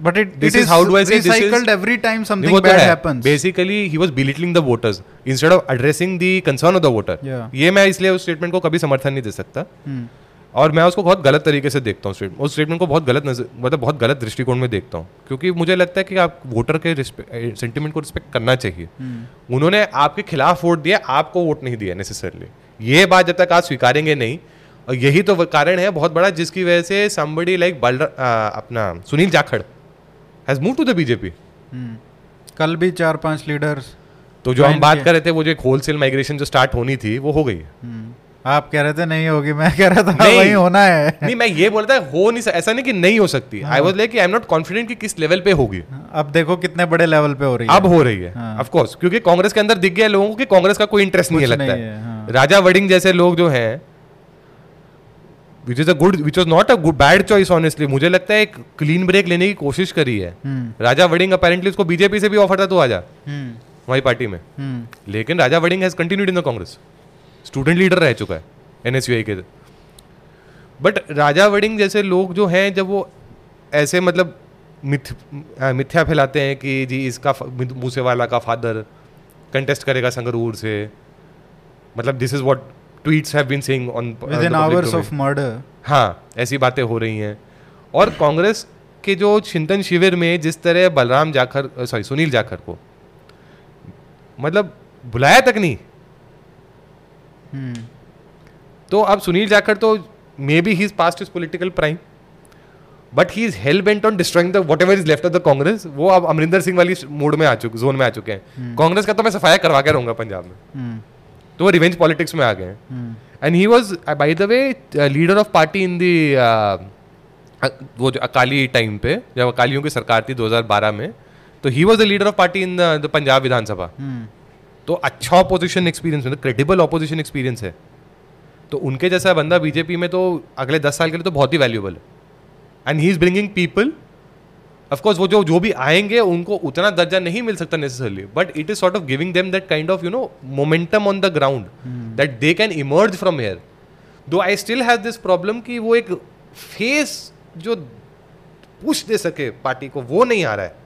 S1: but it
S2: This
S1: it
S2: is
S1: is
S2: how do I say this is-
S1: recycled every time something
S2: नहीं, वो तो
S1: bad
S2: है?
S1: happens.
S2: Basically he was belittling the voters instead of addressing the concern of the
S1: voter
S2: ये मैं इसलिए उस statement को कभी समर्थन नहीं दे सकता।
S1: हम्म,
S2: और मैं उसको बहुत गलत तरीके से देखता हूँ स्टेटमेंट उस स्टेटमेंट को बहुत गलत नज़र मतलब बहुत गलत दृष्टिकोण में देखता हूँ। क्योंकि मुझे लगता है कि आप वोटर के सेंटिमेंट को रिस्पेक्ट करना चाहिए।
S1: हम्म,
S2: उन्होंने आपके खिलाफ वोट दिया आपको वोट नहीं दिया नेसेसरली ये बात जब तक आप स्वीकारेंगे नहीं और यही तो कारण है बहुत बड़ा जिसकी वजह से somebody लाइक बल अपना Sunil Jakhar has move to the
S1: BJP. कल भी चार पाँच लीडर्स
S2: तो जो हम बात कर रहे थे वो जो एक होलसेल माइग्रेशन जो स्टार्ट होनी थी वो हो गई
S1: हम्म। आप कह रहे थे नहीं होगी मैं कह रहा था
S2: नहीं।
S1: वही होना है।
S2: नहीं मैं ये बोलता है हो नहीं सक- ऐसा नहीं कि नहीं हो सकती।
S1: हाँ।
S2: I was like I am not confident कि किस लेवल पे होगी।
S1: अब देखो कितने बड़े लेवल पे हो रही है।
S2: अब हो रही है
S1: हाँ।
S2: ऑफ़ कोर्स क्योंकि कांग्रेस के अंदर दिख गया लोगों को कि कांग्रेस का कोई इंटरेस्ट नहीं है लगता
S1: नहीं
S2: है।
S1: है, हाँ।
S2: राजा वडिंग जैसे लोग जो हैं which is a good which was not a good bad choice honestly मुझे लगता है एक क्लीन ब्रेक लेने की कोशिश करी है।
S1: हम्म।
S2: राजा वडिंग अपेरेंटली उसको बीजेपी से भी ऑफ़र था तो आजा
S1: जा।
S2: हमारी पार्टी में।
S1: हम्म।
S2: लेकिन Raja Warring has continued in the Congress student leader रह चुका है एनएसयूआई के। बट राजा वडिंग जैसे लोग जो हैं जब वो ऐसे मतलब मिथ मिथ्या फैलाते हैं कि जी इसका मूसेवाला का फादर कंटेस्ट करेगा संगरूर से मतलब this is what tweets have been saying
S1: on within hours of murder
S2: हाँ ऐसी बातें हो रही हैं। और कांग्रेस के जो चिंतन शिविर में जिस तरह बलराम जाखर सॉरी सुनील जाखर को मतलब बुलाया तक नहीं तो अब सुनील जाखड़ तो maybe he is past is political prime but he is hell bent on destroying the whatever is left of the Congress वो अब अमरिंदर सिंह वाली मोड में आ चुके जोन में आ चुके हैं। कांग्रेस का तो मैं सफाया करवा के रहूँगा पंजाब में।
S1: हम्म।
S2: तो वो रिवेंज पॉलिटिक्स में आ गए हैं।
S1: हम्म।
S2: And he was by the way leader of party in the वो जो अकाली टाइम पे जब अकालियों की सरकार थी 2012 में तो he was the leader of party in the Punjab
S1: Vidhan Sabha. Hmm.
S2: तो अच्छा ऑपोजिशन एक्सपीरियंस मतलब क्रेडिबल ऑपोजिशन एक्सपीरियंस है। तो उनके जैसा बंदा बीजेपी में तो अगले दस साल के लिए तो बहुत ही वैल्यूबल है। And he is bringing people of course वो जो जो भी आएँगे उनको उतना दर्जा नहीं मिल सकता necessarily but it is sort of giving them that kind of you know momentum on the ground that they can emerge from here though I still have this problem कि वो एक फेस जो पुश दे सके party को वो नहीं आ रहा है।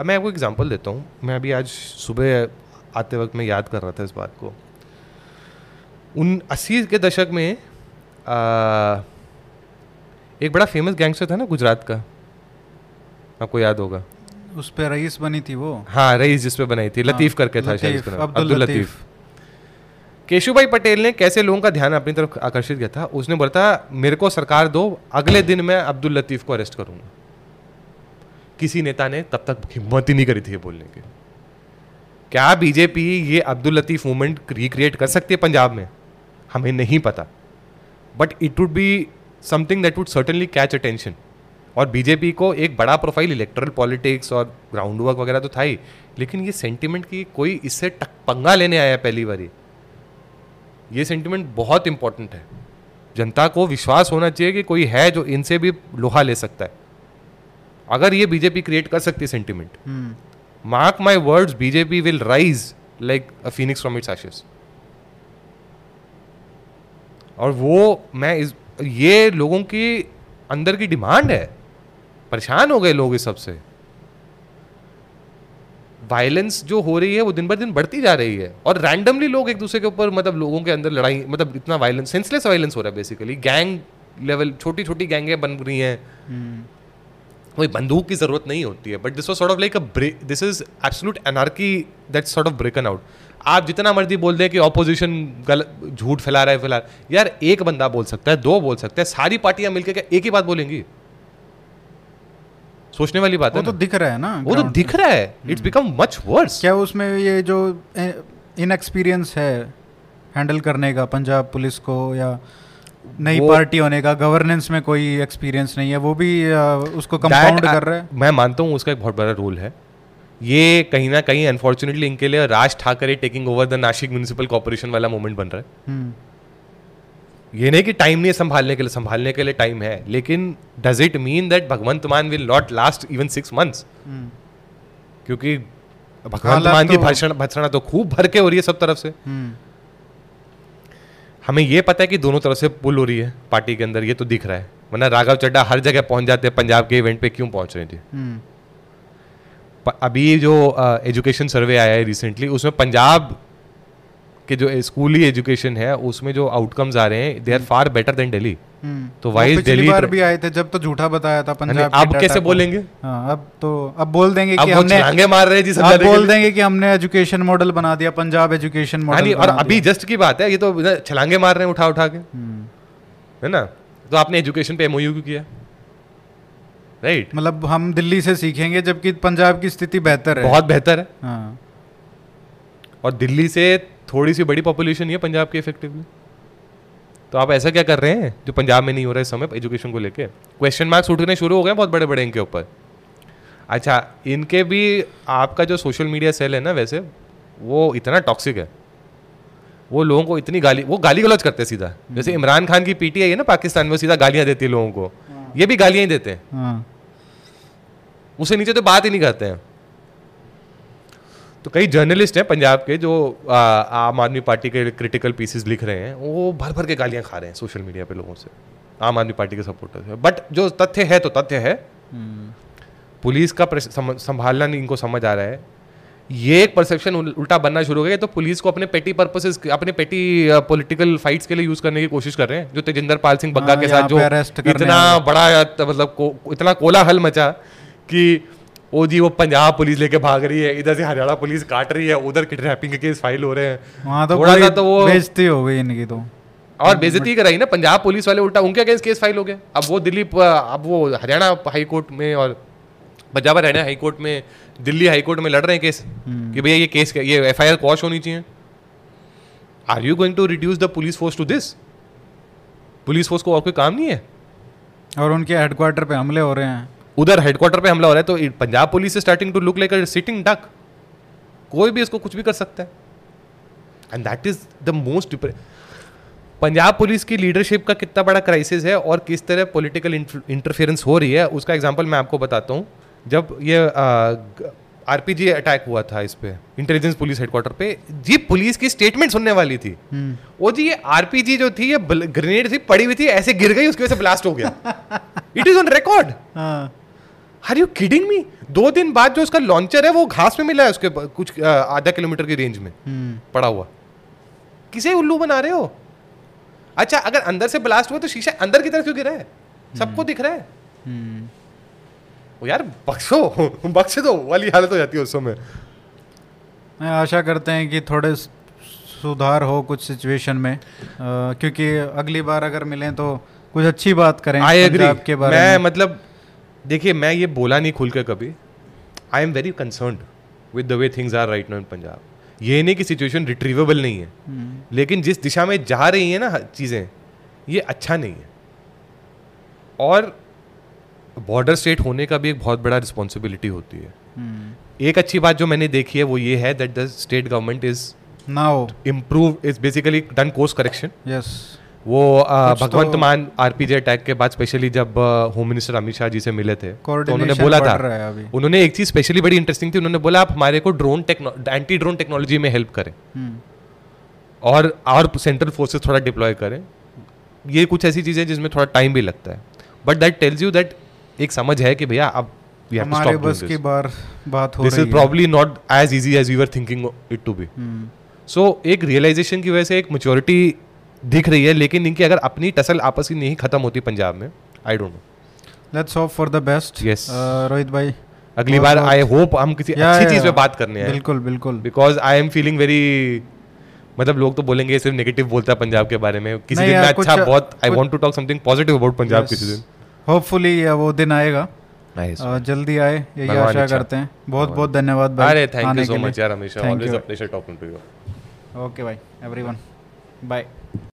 S2: अब मैं आपको एग्जांपल देता हूँ। मैं अभी आज सुबह आते वक्त मैं याद कर रहा था इस बात को। उन अस्सी के दशक में आ, एक बड़ा फ़ेमस गैंगस्टर था ना गुजरात का। आपको याद होगा।
S1: उस पर रईस बनी थी वो।
S2: हाँ रईस जिस पे बनाई थी। लतीफ
S1: हाँ,
S2: करके था शायद
S1: लतीफ, अब्दुल लतीफ।
S2: लतीफ। केशुभाई पटेल ने कैसे लोगों का ध्यान अपनी तरफ़ आकर्षित किया था उसने बोला था मेरे को सरकार दो अगले दिन मैं अब्दुल लतीफ को अरेस्ट करूँगा। किसी नेता ने तब तक हिम्मत ही नहीं करी थी ये बोलने की। क्या बीजेपी ये अब्दुल लतीफ मूवमेंट रिक्रिएट कर सकती है पंजाब में? हमें नहीं पता। But it would be something that would certainly catch attention और बीजेपी को एक बड़ा प्रोफ़ाइल इलेक्ट्रल पॉलिटिक्स और ग्राउंड वर्क वगैरह तो था ही। लेकिन ये सेंटिमेंट की कोई इससे टक पंगा लेने आया पहली बारी। ये सेंटिमेंट बहुत इंपॉर्टेंट है। जनता को विश्वास होना चाहिए कि कोई है जो इनसे भी लोहा ले सकता है। अगर ये बीजेपी क्रिएट कर सकती है
S1: sentiment
S2: mark my words BJP will rise like a phoenix from its ashes और वो मैं इस ये लोगों की अंदर की डिमांड है। परेशान हो गए लोग इस सबसे वायलेंस जो हो रही है वो दिन बर दिन बढ़ती जा रही है। और रैंडमली लोग एक दूसरे के ऊपर मतलब लोगों के अंदर लड़ाई मतलब इतना वायलेंस सेंसलेस वायलेंस हो रहा है बेसिकली गैंग लेवल छोटी छोटी गैंगें बन रही हैं।
S1: हम्म।
S2: कोई बंदूक की ज़रूरत नहीं होती है but this was sort of like a this is absolute anarchy that sort of broken out आप जितना मर्ज़ी बोल दें कि ऑपोजिशन गलत झूठ फैला रहा है फैला यार एक बंदा बोल सकता है दो बोल सकते हैं सारी पार्टियाँ मिलकर क्या एक ही बात बोलेंगी? सोचने वाली बात
S1: वो
S2: है
S1: तो। दिख रहा है ना
S2: वो तो दिख रहा है। इट्स बिकम मच वर्स
S1: क्या उसमें ये जो इनएक्सपीरियंस है हैंडल करने का पंजाब पुलिस को या नई पार्टी होने का गवर्नेंस में कोई एक्सपीरियंस नहीं है वो भी उसको कंपाउंड कर रहा है।
S2: मैं मानता हूँ उसका एक बहुत बड़ा रोल है। ये कहीं ना कहीं अनफॉर्चुनेटली इनके लिए Raj Thackeray taking over the Nashik municipal corporation वाला मूवमेंट बन रहा है।
S1: हम्म,
S2: ये नहीं कि टाइम नहीं है संभालने के लिए संभालने के लिए टाइम है लेकिन does it mean that Bhagwant Mann will not last even six
S1: months
S2: क्योंकि भगवंत मान की
S1: तो-
S2: भर्षण भर्सना तो खूब भर के हो रही है सब तरफ़ से।
S1: हम्म,
S2: हमें ये पता है कि दोनों तरफ़ से पुल हो रही है पार्टी के अंदर ये तो दिख रहा है। वरना राघव चड्डा हर जगह पहुँच जाते हैं पंजाब के इवेंट पे क्यों पहुँच रहे थे?
S1: हम्म,
S2: अभी जो एजुकेशन सर्वे आया है रिसेंटली उसमें पंजाब के जो स्कूली एजुकेशन है उसमें जो आउटकम्स आ रहे हैं they are far better than
S1: Delhi.
S2: तो
S1: वो
S2: why is
S1: पिछली
S2: Delhi
S1: बार भी आए थे जब तो झूठा बताया था पंजाब
S2: अब कैसे बोलेंगे?
S1: हाँ अब तो अब बोल देंगे कि हमने
S2: छलांगे मार रहे जी
S1: अब बोल देंगे कि हमने एजुकेशन मॉडल बना दिया पंजाब एजुकेशन
S2: हाँ
S1: मॉडल
S2: और अभी जस्ट की बात है ये तो छलांगे मार रहे हैं उठा उठा के।
S1: हम्म।
S2: है ना? तो आपने एजुकेशन पे एमओयू क्यों किया? Right right.
S1: मतलब हम दिल्ली से सीखेंगे जबकि पंजाब की स्थिति बेहतर है।
S2: बहुत बेहतर है।
S1: हाँ।
S2: और दिल्ली से थोड़ी सी बड़ी पॉपुलेशन ही है पंजाब की इफेक्टिवली तो आप ऐसा क्या कर रहे हैं जो पंजाब में नहीं हो रहा है इस समय एजुकेशन को लेके? क्वेश्चन मार्क्स उठने शुरू हो गए बहुत बड़े बड़े इनके ऊपर। अच्छा इनके भी आपका जो सोशल मीडिया सेल है ना वैसे वो इतना टॉक्सिक है। वो लोगों को इतनी गाली वो गाली गलौज करते हैं सीधा। जैसे इमरान खान की पीटीआई है ना पाकिस्तान में सीधा गालियाँ देती है लोगों को। ये भी गालियाँ ही देते हैं।
S1: हाँ।
S2: उससे नीचे तो बात ही नहीं करते हैं। तो कई जर्नलिस्ट हैं पंजाब के जो आ, आम आदमी पार्टी के क्रिटिकल पीसेस लिख रहे हैं वो भर भर के गालियाँ खा रहे हैं सोशल मीडिया पे लोगों से। आम आदमी पार्टी के सपोर्टर्स है। बट जो तथ्य है तो तथ्य है
S1: हम्म।
S2: पुलिस का संभालना नहीं इनको समझ आ रहा है। ये एक परसेप्शन उल्टा बनना शुरू हो गया तो पुलिस को अपने पेटी पर्पसेस अपने पेटी पॉलिटिकल फाइट्स के लिए यूज़ करने की कोशिश कर रहे हैं। जो तेजिंदर पाल सिंह बग्गा
S1: हाँ,
S2: के साथ जो इतना बड़ा मतलब को, इतना कोलाहल मचा कि ओ जी वो पंजाब पुलिस लेके भाग रही है इधर से हरियाणा पुलिस काट रही है उधर किडनैपिंग के केस फ़ाइल हो रहे हैं।
S1: वहाँ तो
S2: थोड़ा सा तो वो
S1: बेइज्जती हो गई इनकी तो।
S2: और बेइज्जती कराई ना पंजाब पुलिस वाले उल्टा उनके अगेंस्ट केस फ़ाइल हो गया अब वो दिल्ली अब वो हरियाणा हाई कोर्ट में और पंजाब हरियाणा हाई कोर्ट में दिल्ली हाई कोर्ट में लड़ रहे हैं केस कि भैया ये केस ये एफ़ आई कॉश होनी चाहिए। Are you going to reduce the police force to this police force को और कोई काम नहीं है।
S1: और उनके हेडक्वार्टर पे हमले हो रहे हैं।
S2: उधर हेडक्वार्टर पे हमला हो रहा है तो Punjab police is starting to look like a sitting duck कोई भी इसको कुछ भी कर सकता है। And that is the most Punjab police की लीडरशिप का कितना बड़ा क्राइसिस है और किस तरह पॉलिटिकल इंटरफेरेंस हो रही है उसका एग्जांपल मैं आपको बताता हूँ। जब ये आरपीजी अटैक हुआ था इस पर इंटेलिजेंस पुलिस हेडक्वार्टर पे जी पुलिस की स्टेटमेंट सुनने वाली थी।
S1: हम्म।
S2: वो जी ये आरपीजी जो थी ये ग्रेनेड थी पड़ी हुई थी ऐसे गिर गई उसकी वजह से ब्लास्ट हो गया। It is on
S1: record
S2: are you kidding me दो दिन बाद जो उसका लॉन्चर है वो घास में मिला है उसके कुछ आधा किलोमीटर की रेंज में।
S1: हम्म।
S2: पड़ा हुआ। किसे उल्लू बना रहे हो? अच्छा अगर अंदर से ब्लास्ट हुआ तो शीशा अंदर की तरफ़ क्यों गिरा है? hmm. सबको दिख रहा है। वो यार बख्शो बख्श दो वाली हालत हो जाती है उस समय।
S1: मैं आशा करते हैं कि थोड़े सुधार हो कुछ सिचुएशन में। अ, क्योंकि अगली बार अगर मिलें तो कुछ अच्छी बात करें
S2: आई एग्री
S1: के बारे
S2: मैं
S1: में।
S2: मतलब देखिए मैं ये बोला नहीं खुल के कभी। I am very concern with the way things are right now in Punjab ये नहीं कि सिचुएशन रिट्रीवेबल नहीं है।
S1: हम्म।
S2: लेकिन जिस दिशा में जा रही है ना चीज़ें ये अच्छा नहीं है। और बॉर्डर स्टेट होने का भी एक बहुत बड़ा रिस्पॉन्सिबिलिटी होती है।
S1: हम्म।
S2: एक अच्छी बात जो मैंने देखी है वो ये है that the state government is
S1: now
S2: improve is basically done course correction
S1: yes
S2: वो भगवंत
S1: तो-
S2: मान आरपीजे अटैक के बाद स्पेशली जब होम मिनिस्टर अमित शाह जी से मिले थे तो उन्होंने बोला था। उन्होंने एक चीज़ स्पेशली बड़ी इंटरेस्टिंग थी उन्होंने बोला आप हमारे को ड्रोन एंटी ड्रोन टेक्नोलॉजी में हेल्प करें।
S1: हम्म।
S2: और और सेंट्रल फोर्सेस थोड़ा डिप्लॉय करें। ये कुछ ऐसी चीज़ें जिसमें थोड़ा टाइम भी लगता है। But that tells you that एक समझ है कि भैया अब
S1: हमारे बस की बार बात हो
S2: this is probably not as easy as you were thinking it to
S1: be.
S2: So एक रियलाइजेशन की वजह से एक मेच्योरिटी दिख रही है लेकिन इनकी अगर अपनी टसल आपस में नहीं खत्म होती पंजाब में I don't know
S1: let's hope for the best
S2: Yes.
S1: Rohit भाई
S2: अगली बार आई होप हम किसी
S1: या-
S2: अच्छी
S1: या-
S2: चीज़ पे बात करने हैं।
S1: बिल्कुल बिल्कुल.
S2: Because I am feeling very मतलब लोग तो बोलेंगे सिर्फ़ नेगेटिव बोलता है पंजाब के बारे में। किसी दिन मैं अच्छा बहुत
S1: I
S2: want to talk something positive about Punjab किसी दिन।
S1: होपफुली वो दिन आएगा।
S2: नाइस
S1: अ, जल्दी आए यही आशा करते हैं। बहुत बहुत धन्यवाद भाई
S2: अरे थैंक यू सो मच यार हमेशा
S1: always
S2: a pleasure talking to you
S1: okay भाई एवरीवन बाय